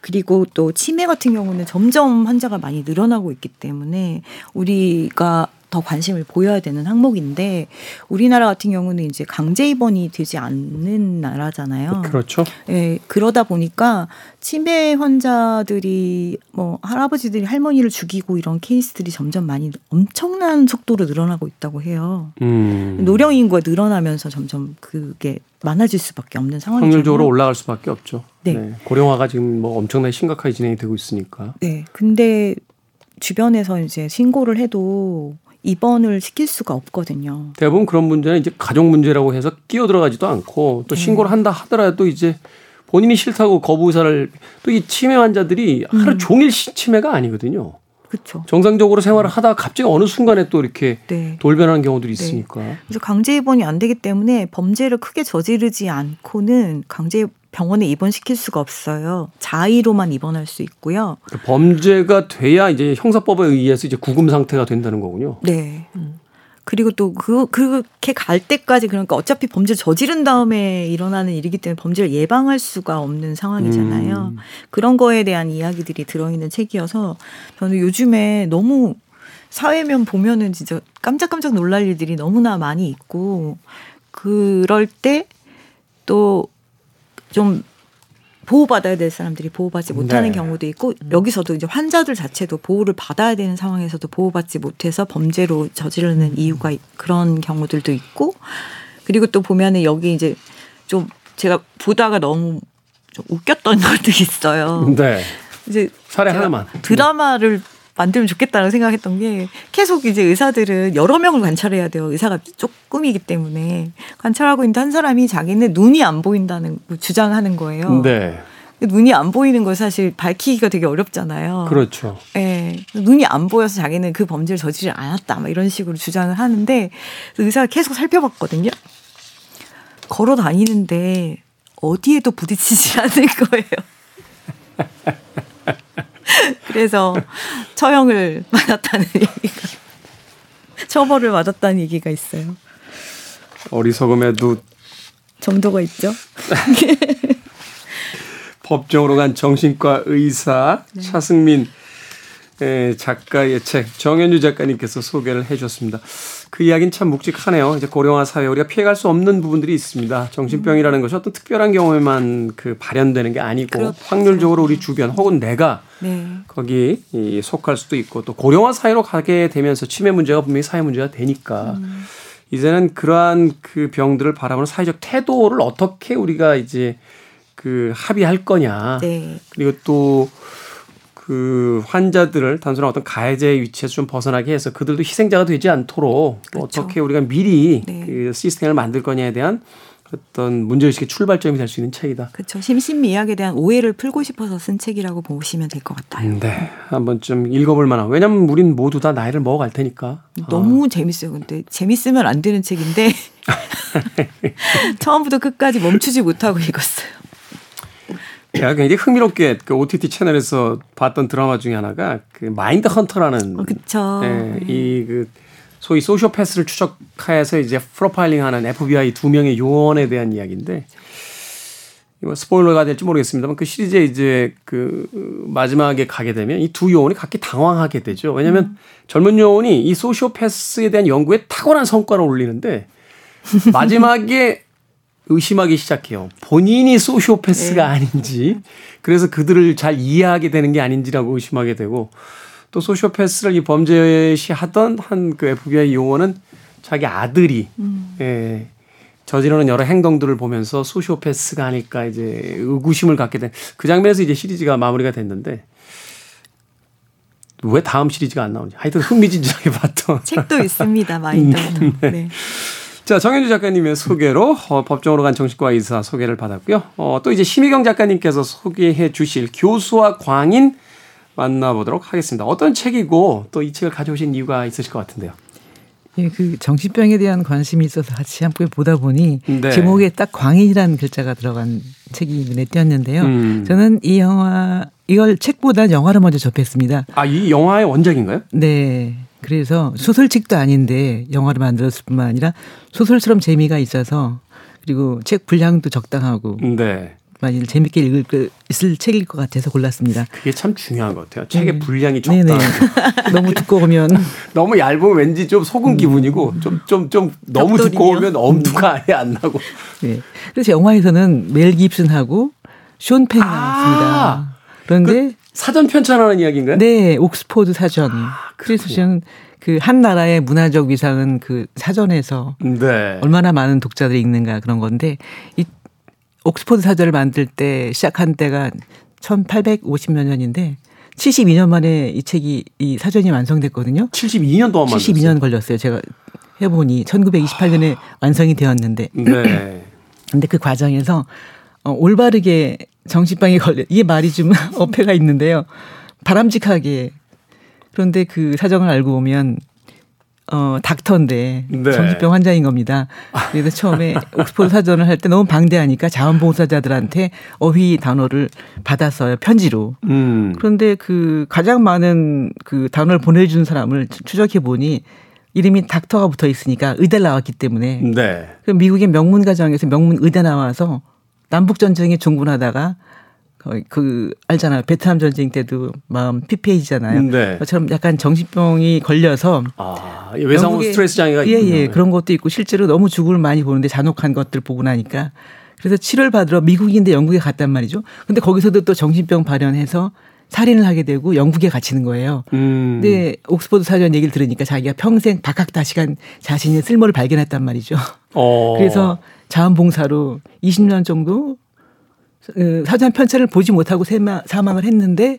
[SPEAKER 4] 그리고 또 치매 같은 경우는 점점 환자가 많이 늘어나고 있기 때문에 우리가 더 관심을 보여야 되는 항목인데 우리나라 같은 경우는 이제 강제 입원이 되지 않는 나라잖아요.
[SPEAKER 1] 그렇죠.
[SPEAKER 4] 예, 그러다 보니까 치매 환자들이 뭐 할아버지들이 할머니를 죽이고 이런 케이스들이 점점 많이 엄청난 속도로 늘어나고 있다고 해요. 음. 노령 인구가 늘어나면서 점점 그게 많아질 수밖에 없는 상황이죠.
[SPEAKER 1] 확률적으로 올라갈 수밖에 없죠. 네. 네. 고령화가 지금 뭐 엄청나게 심각하게 진행이 되고 있으니까.
[SPEAKER 4] 네. 근데 주변에서 이제 신고를 해도 입원을 시킬 수가 없거든요.
[SPEAKER 1] 대부분 그런 문제는 이제 가족 문제라고 해서 끼어 들어가지도 않고 또 네. 신고를 한다 하더라도 이제 본인이 싫다고 거부 의사를 또 이 치매 환자들이 하루 음. 종일 치매가 아니거든요.
[SPEAKER 4] 그렇죠.
[SPEAKER 1] 정상적으로 생활을 하다가 갑자기 어느 순간에 또 이렇게 네. 돌변하는 경우들이 네. 있으니까. 네.
[SPEAKER 4] 그래서 강제 입원이 안 되기 때문에 범죄를 크게 저지르지 않고는 강제 병원에 입원시킬 수가 없어요. 자의로만 입원할 수 있고요.
[SPEAKER 1] 범죄가 돼야 이제 형사법에 의해서 이제 구금 상태가 된다는 거군요.
[SPEAKER 4] 네. 음. 그리고 또 그, 그렇게 갈 때까지 그러니까 어차피 범죄를 저지른 다음에 일어나는 일이기 때문에 범죄를 예방할 수가 없는 상황이잖아요. 음. 그런 거에 대한 이야기들이 들어있는 책이어서 저는 요즘에 너무 사회면 보면은 진짜 깜짝깜짝 놀랄 일들이 너무나 많이 있고 그럴 때 또 좀 보호받아야 될 사람들이 보호받지 못하는 네. 경우도 있고 여기서도 이제 환자들 자체도 보호를 받아야 되는 상황에서도 보호받지 못해서 범죄로 저지르는 이유가 그런 경우들도 있고 그리고 또 보면은 여기 이제 좀 제가 보다가 너무 좀 웃겼던 것도 있어요.
[SPEAKER 1] 네. 이제 사례 하나만
[SPEAKER 4] 드라마를 만들면 좋겠다는 생각했던 게 계속 이제 의사들은 여러 명을 관찰해야 돼요. 의사가 조금이기 때문에 관찰하고 있는데 한 사람이 자기는 눈이 안 보인다는 주장하는 거예요. 네. 눈이 안 보이는 걸 사실 밝히기가 되게 어렵잖아요.
[SPEAKER 1] 그렇죠.
[SPEAKER 4] 예. 네. 눈이 안 보여서 자기는 그 범죄를 저지르지 않았다. 막 이런 식으로 주장을 하는데 의사가 계속 살펴봤거든요. 걸어 다니는데 어디에도 부딪히지 않을 거예요. 그래서 처형을 맞았다는 얘기가 처벌을 맞았다는 얘기가 있어요.
[SPEAKER 1] 어리석음에도
[SPEAKER 4] 정도가 있죠.
[SPEAKER 1] 법정으로 간 정신과 의사 네. 차승민 작가의 책 정현주 작가님께서 소개를 해주셨습니다. 그 이야기는 참 묵직하네요. 이제 고령화 사회 우리가 피해갈 수 없는 부분들이 있습니다. 정신병이라는 것이 어떤 특별한 경우에만 그 발현되는 게 아니고 그렇죠. 확률적으로 우리 주변 혹은 내가 네. 거기 이 속할 수도 있고 또 고령화 사회로 가게 되면서 치매 문제가 분명히 사회 문제가 되니까 음. 이제는 그러한 그 병들을 바라보는 사회적 태도를 어떻게 우리가 이제 그 합의할 거냐. 네. 그리고 또 그 환자들을 단순한 어떤 가해자의 위치에서 좀 벗어나게 해서 그들도 희생자가 되지 않도록 그렇죠. 어떻게 우리가 미리 네. 그 시스템을 만들 거냐에 대한 어떤 문제의식의 출발점이 될 수 있는 책이다.
[SPEAKER 4] 그렇죠. 심신미약에 대한 오해를 풀고 싶어서 쓴 책이라고 보시면 될 것 같아요.
[SPEAKER 1] 네. 한번 좀 읽어볼 만한. 왜냐면 우린 모두 다 나이를 먹어갈 테니까.
[SPEAKER 4] 너무 아. 재밌어요. 근데 재밌으면 안 되는 책인데 처음부터 끝까지 멈추지 못하고 읽었어요.
[SPEAKER 1] 제가 굉장히 흥미롭게 그 OTT 채널에서 봤던 드라마 중에 하나가 그 마인드 헌터라는
[SPEAKER 4] 어, 그쵸.
[SPEAKER 1] 예, 이그 소위 소시오패스를 추적해서 이제 프로파일링하는 FBI 두 명의 요원에 대한 이야기인데 이거 스포일러가 될지 모르겠습니다만 그 시리즈에 이제 그 마지막에 가게 되면 이 두 요원이 각기 당황하게 되죠. 왜냐하면 음. 젊은 요원이 이 소시오패스에 대한 연구에 탁월한 성과를 올리는데 마지막에 의심하기 시작해요. 본인이 소시오패스가 네. 아닌지, 그래서 그들을 잘 이해하게 되는 게 아닌지라고 의심하게 되고, 또 소시오패스를 이 범죄시 하던 한 그 FBI 용어는 자기 아들이, 음. 예, 저지르는 여러 행동들을 보면서 소시오패스가 아닐까 이제 의구심을 갖게 된 그 장면에서 이제 시리즈가 마무리가 됐는데, 왜 다음 시리즈가 안 나오는지 하여튼 흥미진진하게 봤던
[SPEAKER 4] 책도 있습니다 마인드 네. 네.
[SPEAKER 1] 자, 정현주 작가님의 소개로 어, 법정으로 간 정신과 의사 소개를 받았고요. 어, 또 이제 심희경 작가님께서 소개해 주실 교수와 광인 만나보도록 하겠습니다. 어떤 책이고 또 이 책을 가져오신 이유가 있으실 것 같은데요.
[SPEAKER 3] 예, 그 정신병에 대한 관심이 있어서 같이 함께 보다 보니 네. 제목에 딱 광인이라는 글자가 들어간 책이 눈에 띄었는데요. 음. 저는 이 영화 이걸 책보다 영화를 먼저 접했습니다.
[SPEAKER 1] 아, 이 영화의 원작인가요?
[SPEAKER 3] 네. 그래서 소설책도 아닌데 영화를 만들었을 뿐만 아니라 소설처럼 재미가 있어서 그리고 책 분량도 적당하고 네. 많이 재밌게 읽을 그 있을 책일 것 같아서 골랐습니다.
[SPEAKER 1] 그게 참 중요한 것 같아요. 책의 네. 분량이 적당.
[SPEAKER 3] 너무 두꺼우면
[SPEAKER 1] 너무 얇으면 왠지 좀 속은 음. 기분이고 좀 좀좀 너무 두꺼우면 엄두가 아예 안 나고.
[SPEAKER 3] 네. 그래서 영화에서는 멜 깁슨하고 쇼 펜이 아~ 나왔습니다. 그런데 그
[SPEAKER 1] 사전 편찬하는 이야기인가요?
[SPEAKER 3] 네, 옥스포드 사전. 아, 그래서 저는 그한 나라의 문화적 위상은 그 사전에서 네. 얼마나 많은 독자들이 읽는가 그런 건데 이 옥스포드 사전을 만들 때 시작한 때가 1850몇 년인데 72년 만에 이 책이 이 사전이 완성됐거든요.
[SPEAKER 1] 72년 동안
[SPEAKER 3] 72년 걸렸어요. 제가 해보니 1928년에 완성이 되었는데. 네. 근데 그 과정에서 어, 올바르게 정신병에 걸려 이게 말이 좀 어폐가 있는데요. 바람직하게 그런데 그 사정을 알고 보면 어 닥터인데 네. 정신병 환자인 겁니다. 그래서 처음에 옥스포드 사전을 할 때 너무 방대하니까 자원봉사자들한테 어휘 단어를 받았어요 편지로. 음. 그런데 그 가장 많은 그 단어를 보내준 사람을 추적해 보니 이름이 닥터가 붙어 있으니까 의대 나왔기 때문에.
[SPEAKER 1] 네.
[SPEAKER 3] 그 미국의 명문 가정에서 명문 의대 나와서 남북 전쟁에 종군하다가 거의 그 알잖아요. 베트남 전쟁 때도 마음 피폐해지잖아요. 네. 그처럼 약간 정신병이 걸려서
[SPEAKER 1] 아, 외상 스트레스 장애가
[SPEAKER 3] 예, 예. 그런 것도 있고 실제로 너무 죽음을 많이 보는데 잔혹한 것들 보고 나니까 그래서 치료를 받으러 미국인데 영국에 갔단 말이죠. 근데 거기서도 또 정신병 발현해서 살인을 하게 되고 영국에 갇히는 거예요. 음. 근데 옥스퍼드 사전 얘기를 들으니까 자기가 평생 박학다시간 자신의 쓸모를 발견했단 말이죠. 어. 그래서 자원봉사로 20년 정도 그 사전 편찬을 보지 못하고 사망을 했는데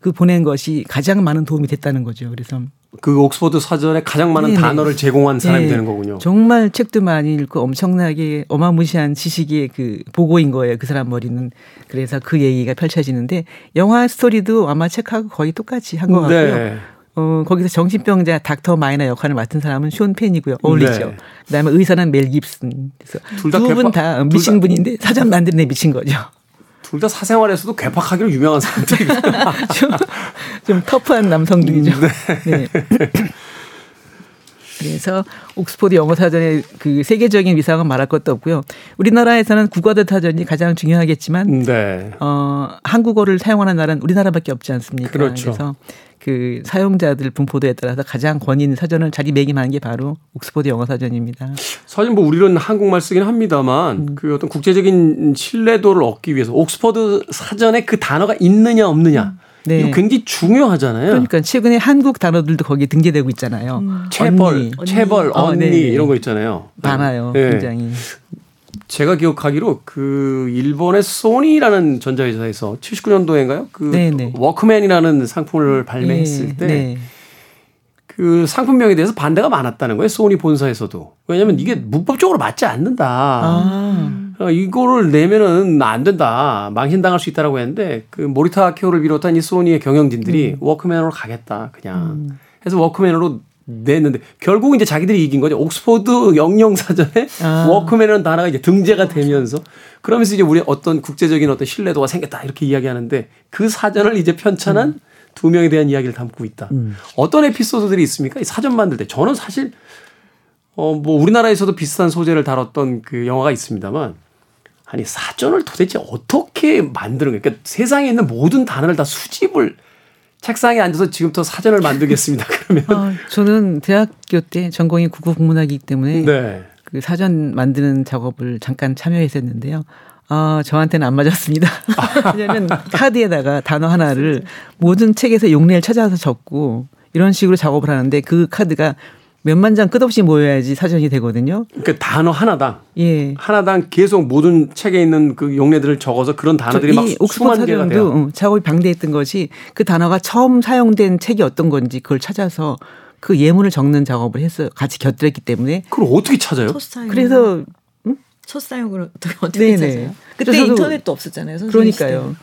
[SPEAKER 3] 그 보낸 것이 가장 많은 도움이 됐다는 거죠. 그래서
[SPEAKER 1] 그 옥스퍼드 사전에 가장 많은 네네. 단어를 제공한 사람이 네. 되는 거군요.
[SPEAKER 3] 정말 책도 많이 읽고 엄청나게 어마무시한 지식의 그 보고인 거예요. 그 사람 머리는. 그래서 그 얘기가 펼쳐지는데 영화 스토리도 아마 책하고 거의 똑같이 한 것 같고요. 네. 어, 거기서 정신병자 닥터 마이너 역할을 맡은 사람은 쇼 펜이고요. 어울리죠. 네. 그다음에 의사는 멜 깁슨. 그래서 두분다 미친 분인데 사전 만드는 데 미친 거죠.
[SPEAKER 1] 둘 다 사생활에서도 괴팍하기로 유명한 사람들이
[SPEAKER 3] 좀, 좀 터프한 남성들이죠. 네. 네. 그래서 옥스퍼드 영어 사전의 그 세계적인 위상은 말할 것도 없고요. 우리나라에서는 국어대 사전이 가장 중요하겠지만 네. 어, 한국어를 사용하는 나라는 우리나라밖에 없지 않습니까?
[SPEAKER 1] 그렇죠.
[SPEAKER 3] 그래서 그 사용자들 분포도에 따라서 가장 권위 있는 사전을 자리매김하는 게 바로 옥스퍼드 영어 사전입니다.
[SPEAKER 1] 사실 뭐 우리는 한국말 쓰긴 합니다만 음. 그 어떤 국제적인 신뢰도를 얻기 위해서 옥스퍼드 사전에 그 단어가 있느냐 없느냐 음. 네. 이거 굉장히 중요하잖아요.
[SPEAKER 3] 그러니까 최근에 한국 단어들도 거기에 등재되고 있잖아요.
[SPEAKER 1] 음. 체벌, 언니. 체벌, 어, 언니, 어, 이런 거 있잖아요.
[SPEAKER 3] 많아요. 네. 굉장히.
[SPEAKER 1] 제가 기억하기로 그 일본의 소니라는 전자회사에서 79년도인가요? 그 네네. 워크맨이라는 상품을 발매했을 네. 때. 네. 그 상품명에 대해서 반대가 많았다는 거예요. 소니 본사에서도. 왜냐하면 이게 문법적으로 맞지 않는다. 아. 어, 이거를 내면은 안 된다. 망신당할 수 있다라고 했는데 그 모리타 아키오를 비롯한 이 소니의 경영진들이 음. 워크맨으로 가겠다. 그냥. 음. 해서 워크맨으로 냈는데 결국은 이제 자기들이 이긴 거죠. 옥스퍼드 영영 사전에 아. 워크맨이라는 단어가 이제 등재가 되면서 그러면서 이제 우리 어떤 국제적인 어떤 신뢰도가 생겼다 이렇게 이야기하는데 그 사전을 이제 편찬한 음. 두 명에 대한 이야기를 담고 있다. 음. 어떤 에피소드들이 있습니까? 이 사전 만들 때 저는 사실 어 뭐 우리나라에서도 비슷한 소재를 다뤘던 그 영화가 있습니다만 아니 사전을 도대체 어떻게 만드는 거예요? 그러니까 세상에 있는 모든 단어를 다 수집을 책상에 앉아서 지금부터 사전을 만들겠습니다. 그러면 어,
[SPEAKER 3] 저는 대학교 때 전공이 국어국문학이기 때문에 네. 그 사전 만드는 작업을 잠깐 참여했었는데요. 아, 저한테는 안 맞았습니다. 왜냐하면 카드에다가 단어 하나를 모든 책에서 용례를 찾아서 적고 이런 식으로 작업을 하는데 그 카드가 몇만 장 끝없이 모여야지 사전이 되거든요.
[SPEAKER 1] 그러니까 단어 하나당 예. 하나당 계속 모든 책에 있는 그 용례들을 적어서 그런 단어들이 막 수만 개가 돼요.
[SPEAKER 3] 어, 작업이 방대했던 것이 그 단어가 처음 사용된 책이 어떤 건지 그걸 찾아서 그 예문을 적는 작업을 했어요. 같이 곁들였기 때문에.
[SPEAKER 1] 그걸 어떻게 찾아요?
[SPEAKER 3] 그래서
[SPEAKER 4] 음? 첫 사용을 어떻게 네네. 찾아요? 그때 인터넷도 없었잖아요.
[SPEAKER 3] 그러니까요.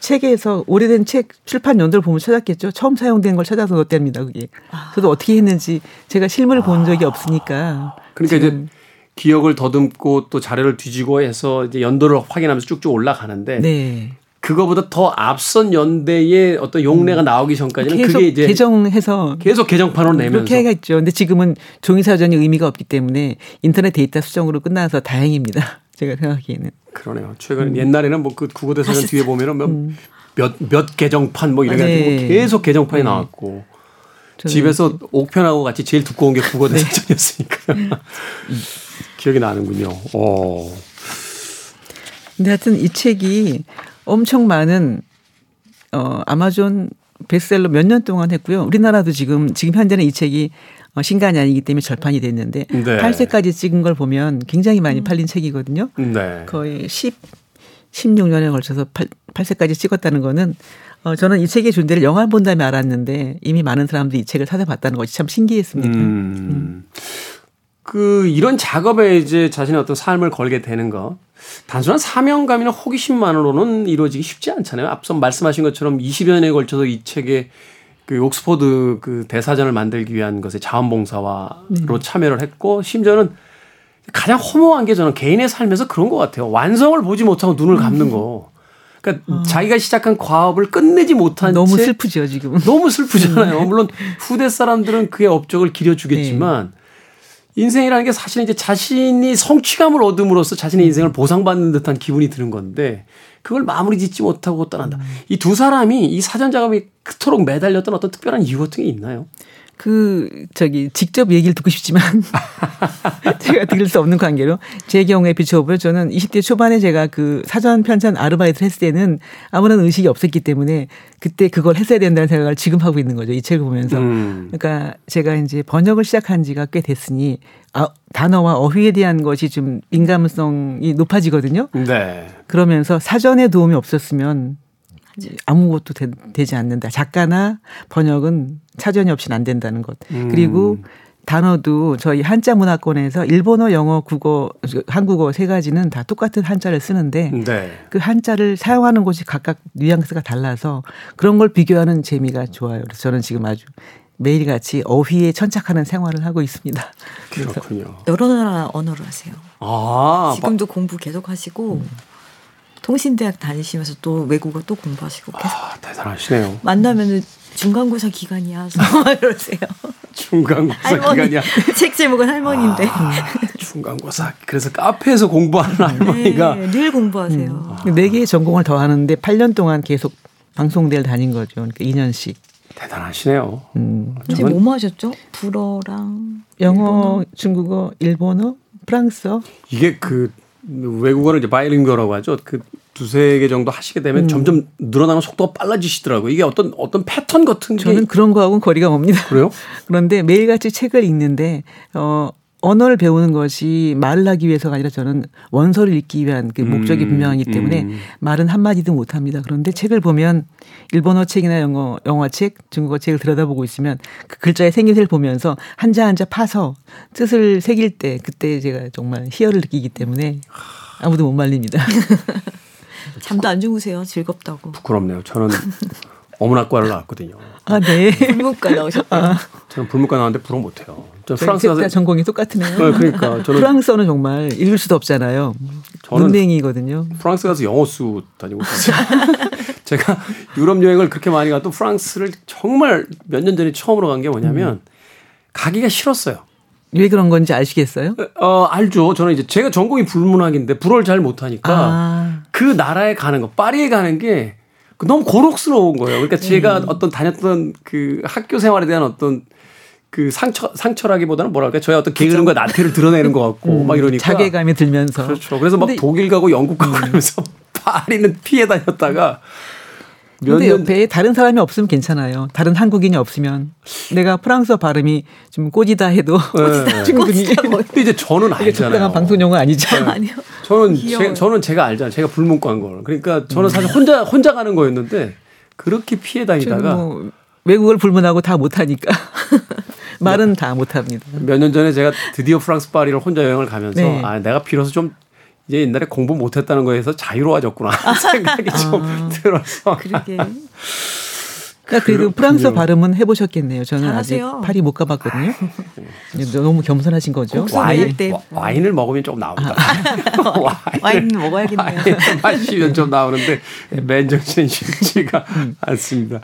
[SPEAKER 3] 책에서 오래된 책 출판 연도를 보면 찾았겠죠. 처음 사용된 걸 찾아서 넣었답니다. 그게. 아. 저도 어떻게 했는지 제가 실물을 본 적이 없으니까.
[SPEAKER 1] 그러니까 이제 기억을 더듬고 또 자료를 뒤지고 해서 이제 연도를 확인하면서 쭉쭉 올라가는데 네. 그거보다 더 앞선 연대의 어떤 용례가 음. 나오기 전까지는 계속 그게 이제
[SPEAKER 3] 개정해서
[SPEAKER 1] 계속 개정판으로 내면서
[SPEAKER 3] 그렇게 해겠죠. 근데 지금은 종이 사전이 의미가 없기 때문에 인터넷 데이터 수정으로 끝나서 다행입니다. 제가 생각하기에는.
[SPEAKER 1] 그러네요. 최근 음. 옛날에는 뭐그 구고대사전 뒤에 보면은 몇몇몇 음. 몇 개정판 뭐 이런 네. 게 계속 개정판이 네. 나왔고 집에서 옥편하고 같이 제일 두꺼운 게 국어 대사전이었으니까 네. 기억이 나는군요. 어.
[SPEAKER 3] 근데 하여튼 이 책이 엄청 많은 어 아마존 베스트셀러 몇 년 동안 했고요. 우리나라도 지금 지금 현재는 이 책이 어, 신간이 아니기 때문에 절판이 됐는데 네. 8세까지 찍은 걸 보면 굉장히 많이 음. 팔린 책이거든요. 네. 거의 10, 16년에 걸쳐서 8, 8세까지 찍었다는 거는 어, 저는 이 책의 존재를 영화를 본 다음에 알았는데 이미 많은 사람들이 이 책을 찾아봤다는 것이 참 신기했습니다. 음. 음.
[SPEAKER 1] 그 이런 작업에 이제 자신의 어떤 삶을 걸게 되는 것 단순한 사명감이나 호기심만으로는 이루어지기 쉽지 않잖아요. 앞서 말씀하신 것처럼 20여 년에 걸쳐서 이 책에 그 옥스퍼드 그 대사전을 만들기 위한 것에 자원봉사와로 네. 참여를 했고 심지어는 가장 허무한 게 저는 개인의 삶에서 그런 것 같아요. 완성을 보지 못하고 눈을 감는 거. 그러니까 어. 자기가 시작한 과업을 끝내지 못한
[SPEAKER 3] 너무 슬프죠 지금.
[SPEAKER 1] 너무 슬프잖아요. 물론 후대 사람들은 그의 업적을 기려주겠지만 네. 인생이라는 게 사실은 이제 자신이 성취감을 얻음으로써 자신의 인생을 보상받는 듯한 기분이 드는 건데 그걸 마무리 짓지 못하고 떠난다. 음. 이두 사람이 이 사전 작업이 그토록 매달렸던 어떤 특별한 이유 같은 게 있나요?
[SPEAKER 3] 그 저기 직접 얘기를 듣고 싶지만 제가 들을 수 없는 관계로 제 경우에 비춰보면 저는 20대 초반에 제가 그 사전 편찬 아르바이트를 했을 때는 아무런 의식이 없었기 때문에 그때 그걸 했어야 된다는 생각을 지금 하고 있는 거죠 이 책을 보면서 음. 그러니까 제가 이제 번역을 시작한 지가 꽤 됐으니 아, 단어와 어휘에 대한 것이 좀 민감성이 높아지거든요. 네. 그러면서 사전에 도움이 없었으면 아무것도 되, 지 않는다. 작가나 번역은 사전이 없이는 안 된다는 것. 음. 그리고 단어도 저희 한자 문화권에서 일본어, 영어, 국어, 한국어 세 가지는 다 똑같은 한자를 쓰는데 네. 그 한자를 사용하는 곳이 각각 뉘앙스가 달라서 그런 걸 비교하는 재미가 좋아요. 그래서 저는 지금 아주 매일같이 어휘에 천착하는 생활을 하고 있습니다.
[SPEAKER 1] 그렇군요.
[SPEAKER 4] 여러 나라 언어를 하세요. 아, 지금도 바... 공부 계속 하시고 음. 통신대학 다니시면서 또 외국어 또 공부하시고 계속.
[SPEAKER 1] 아, 대단하시네요.
[SPEAKER 4] 만나면은 중간고사 기간이야. 이러세요.
[SPEAKER 1] 중간고사 기간이야.
[SPEAKER 4] 책 제목은 할머니인데. 아,
[SPEAKER 1] 중간고사. 그래서 카페에서 공부하는 할머니가
[SPEAKER 4] 네, 늘 공부하세요.
[SPEAKER 3] 음. 네 개의 전공을 더 하는데 8년 동안 계속 방송대를 다닌 거죠. 그러니까 2년씩.
[SPEAKER 1] 대단하시네요. 음.
[SPEAKER 4] 이제 뭐 하셨죠? 불어랑
[SPEAKER 3] 영어, 일본어? 중국어, 일본어, 프랑스어.
[SPEAKER 1] 이게 그 외국어를 이제 바이링거라고 하죠. 그 두세 개 정도 하시게 되면 음. 점점 늘어나는 속도가 빨라지시더라고요. 이게 어떤 어떤 패턴 같은
[SPEAKER 3] 게 저는 그런 거하고는 거리가 멉니다.
[SPEAKER 1] 그래요?
[SPEAKER 3] 그런데 매일같이 책을 읽는데 어 언어를 배우는 것이 말을 하기 위해서가 아니라 저는 원서를 읽기 위한 그 목적이 음, 분명하기 때문에 음. 말은 한마디도 못 합니다. 그런데 책을 보면 일본어 책이나 영어, 영어 책, 중국어 책을 들여다보고 있으면 그 글자의 생김새를 보면서 한자 한자 파서 뜻을 새길 때 그때 제가 정말 희열을 느끼기 때문에 아무도 못 말립니다.
[SPEAKER 4] 잠도 안 주무세요. 즐겁다고.
[SPEAKER 1] 부끄럽네요. 저는 어문학과를 나왔거든요.
[SPEAKER 3] 아, 네.
[SPEAKER 4] 불문과 나오셨고. 아.
[SPEAKER 1] 저는 불문과 나왔는데 불어 못해요.
[SPEAKER 3] 저 프랑스 가서 전공이 똑같으네요.
[SPEAKER 1] 네, 그러니까
[SPEAKER 3] 저는 프랑스어는 정말 읽을 수도 없잖아요. 저는 문맹이거든요.
[SPEAKER 1] 프랑스 가서 영어 수 다니고 있어요. 제가 유럽 여행을 그렇게 많이 가도 프랑스를 정말 몇 년 전에 처음으로 간 게 뭐냐면 음. 가기가 싫었어요.
[SPEAKER 3] 왜 그런 건지 아시겠어요?
[SPEAKER 1] 어, 알죠. 저는 이제 제가 전공이 불문학인데 불어를 잘 못하니까 아. 그 나라에 가는 거, 파리에 가는 게 너무 고록스러운 거예요. 그러니까 제가 음. 어떤 다녔던 그 학교 생활에 대한 어떤 그 상처 상처라기보다는 뭐랄까 저의 어떤 게으름과 나태를 드러내는 것 같고 음, 막 이러니까
[SPEAKER 3] 자괴감이 들면서
[SPEAKER 1] 그렇죠. 그래서 막 독일 가고 영국 가고 음. 그러면서 파리는 피해 다녔다가
[SPEAKER 3] 근데 옆에 다른 사람이 없으면 괜찮아요. 다른 한국인이 없으면 내가 프랑스어 발음이 좀 꼬지다 해도 네. 충분히.
[SPEAKER 1] 근데 이제 저는 알잖아요.
[SPEAKER 3] 방송 용어 아니죠?
[SPEAKER 4] 네. 아니요.
[SPEAKER 1] 저는 제, 저는 제가 알잖아요. 제가 불문과인 걸. 그러니까 저는 사실 혼자 혼자 가는 거였는데 그렇게 피해 다니다가 뭐
[SPEAKER 3] 외국어를 불문하고 다 못하니까 말은 다 못합니다.
[SPEAKER 1] 몇 년 전에 제가 드디어 프랑스 파리를 혼자 여행을 가면서 네. 아 내가 비로소 좀 이제 옛날에 공부 못했다는 거에서 자유로워졌구나 생각이 좀 아, 들어서.
[SPEAKER 4] 그러게.
[SPEAKER 3] 그러니까 그래도 프랑스 발음은 해보셨겠네요. 저는 잘하세요. 아직 파리 못 가봤거든요. 너무 겸손하신 거죠.
[SPEAKER 1] 와인, 때. 와인을 먹으면 좀 나옵니다.
[SPEAKER 4] 아. 와인 먹어야겠네요.
[SPEAKER 1] 마시면 좀 나오는데 맨정신 쉽지가 음. 않습니다.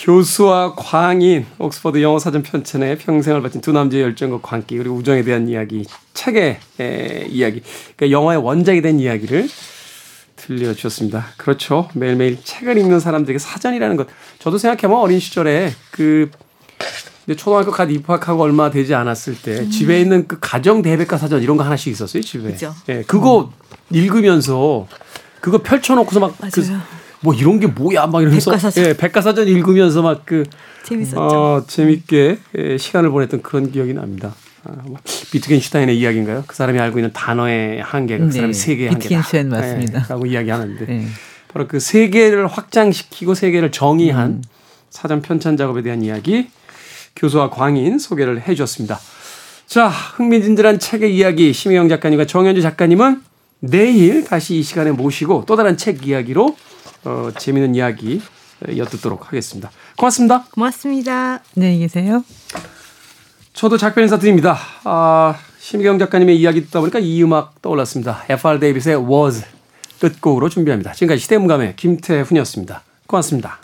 [SPEAKER 1] 교수와 광인 옥스퍼드 영어 사전 편찬에 평생을 바친 두 남자의 열정과 관계 그리고 우정에 대한 이야기 책의 에, 이야기 그러니까 영화의 원작이 된 이야기를 들려주셨습니다. 그렇죠. 매일매일 책을 읽는 사람들에게 사전이라는 것 저도 생각해보면 어린 시절에 그 초등학교 갓 입학하고 얼마 되지 않았을 때 음. 집에 있는 그 가정 대백과 사전 이런 거 하나씩 있었어요 집에.
[SPEAKER 4] 그죠.
[SPEAKER 1] 예, 그거 음. 읽으면서 그거 펼쳐놓고서 막 그 뭐 이런 게 뭐야 막 이러면서 백과사전. 예, 백과사전 읽으면서 막 그
[SPEAKER 4] 재밌었죠.
[SPEAKER 1] 어, 재밌게 예, 시간을 보냈던 그런 기억이 납니다. 아, 뭐 비트겐슈타인의 이야기인가요? 그 사람이 알고 있는 단어의 한계가 그 사람이 네. 세계의 한계다.
[SPEAKER 3] 비트겐슈타인 맞습니다.
[SPEAKER 1] 예, 라고 이야기하는데 네. 바로 그 세계를 확장시키고 세계를 정의한 음. 사전 편찬 작업에 대한 이야기 교수와 광인 소개를 해 주셨습니다. 자, 흥미진진한 책의 이야기 심혜영 작가님과 정현주 작가님은 내일 다시 이 시간에 모시고 또 다른 책 이야기로 어, 재미있는 이야기 엿듣도록 하겠습니다. 고맙습니다.
[SPEAKER 4] 고맙습니다.
[SPEAKER 3] 안녕히 계세요.
[SPEAKER 1] 저도 작별 인사 드립니다. 아, 심경 작가님의 이야기 듣다 보니까 이 음악 떠올랐습니다. F.R. 데이비스의 Was 끝곡으로 준비합니다. 지금까지 시대음감의 김태훈이었습니다. 고맙습니다.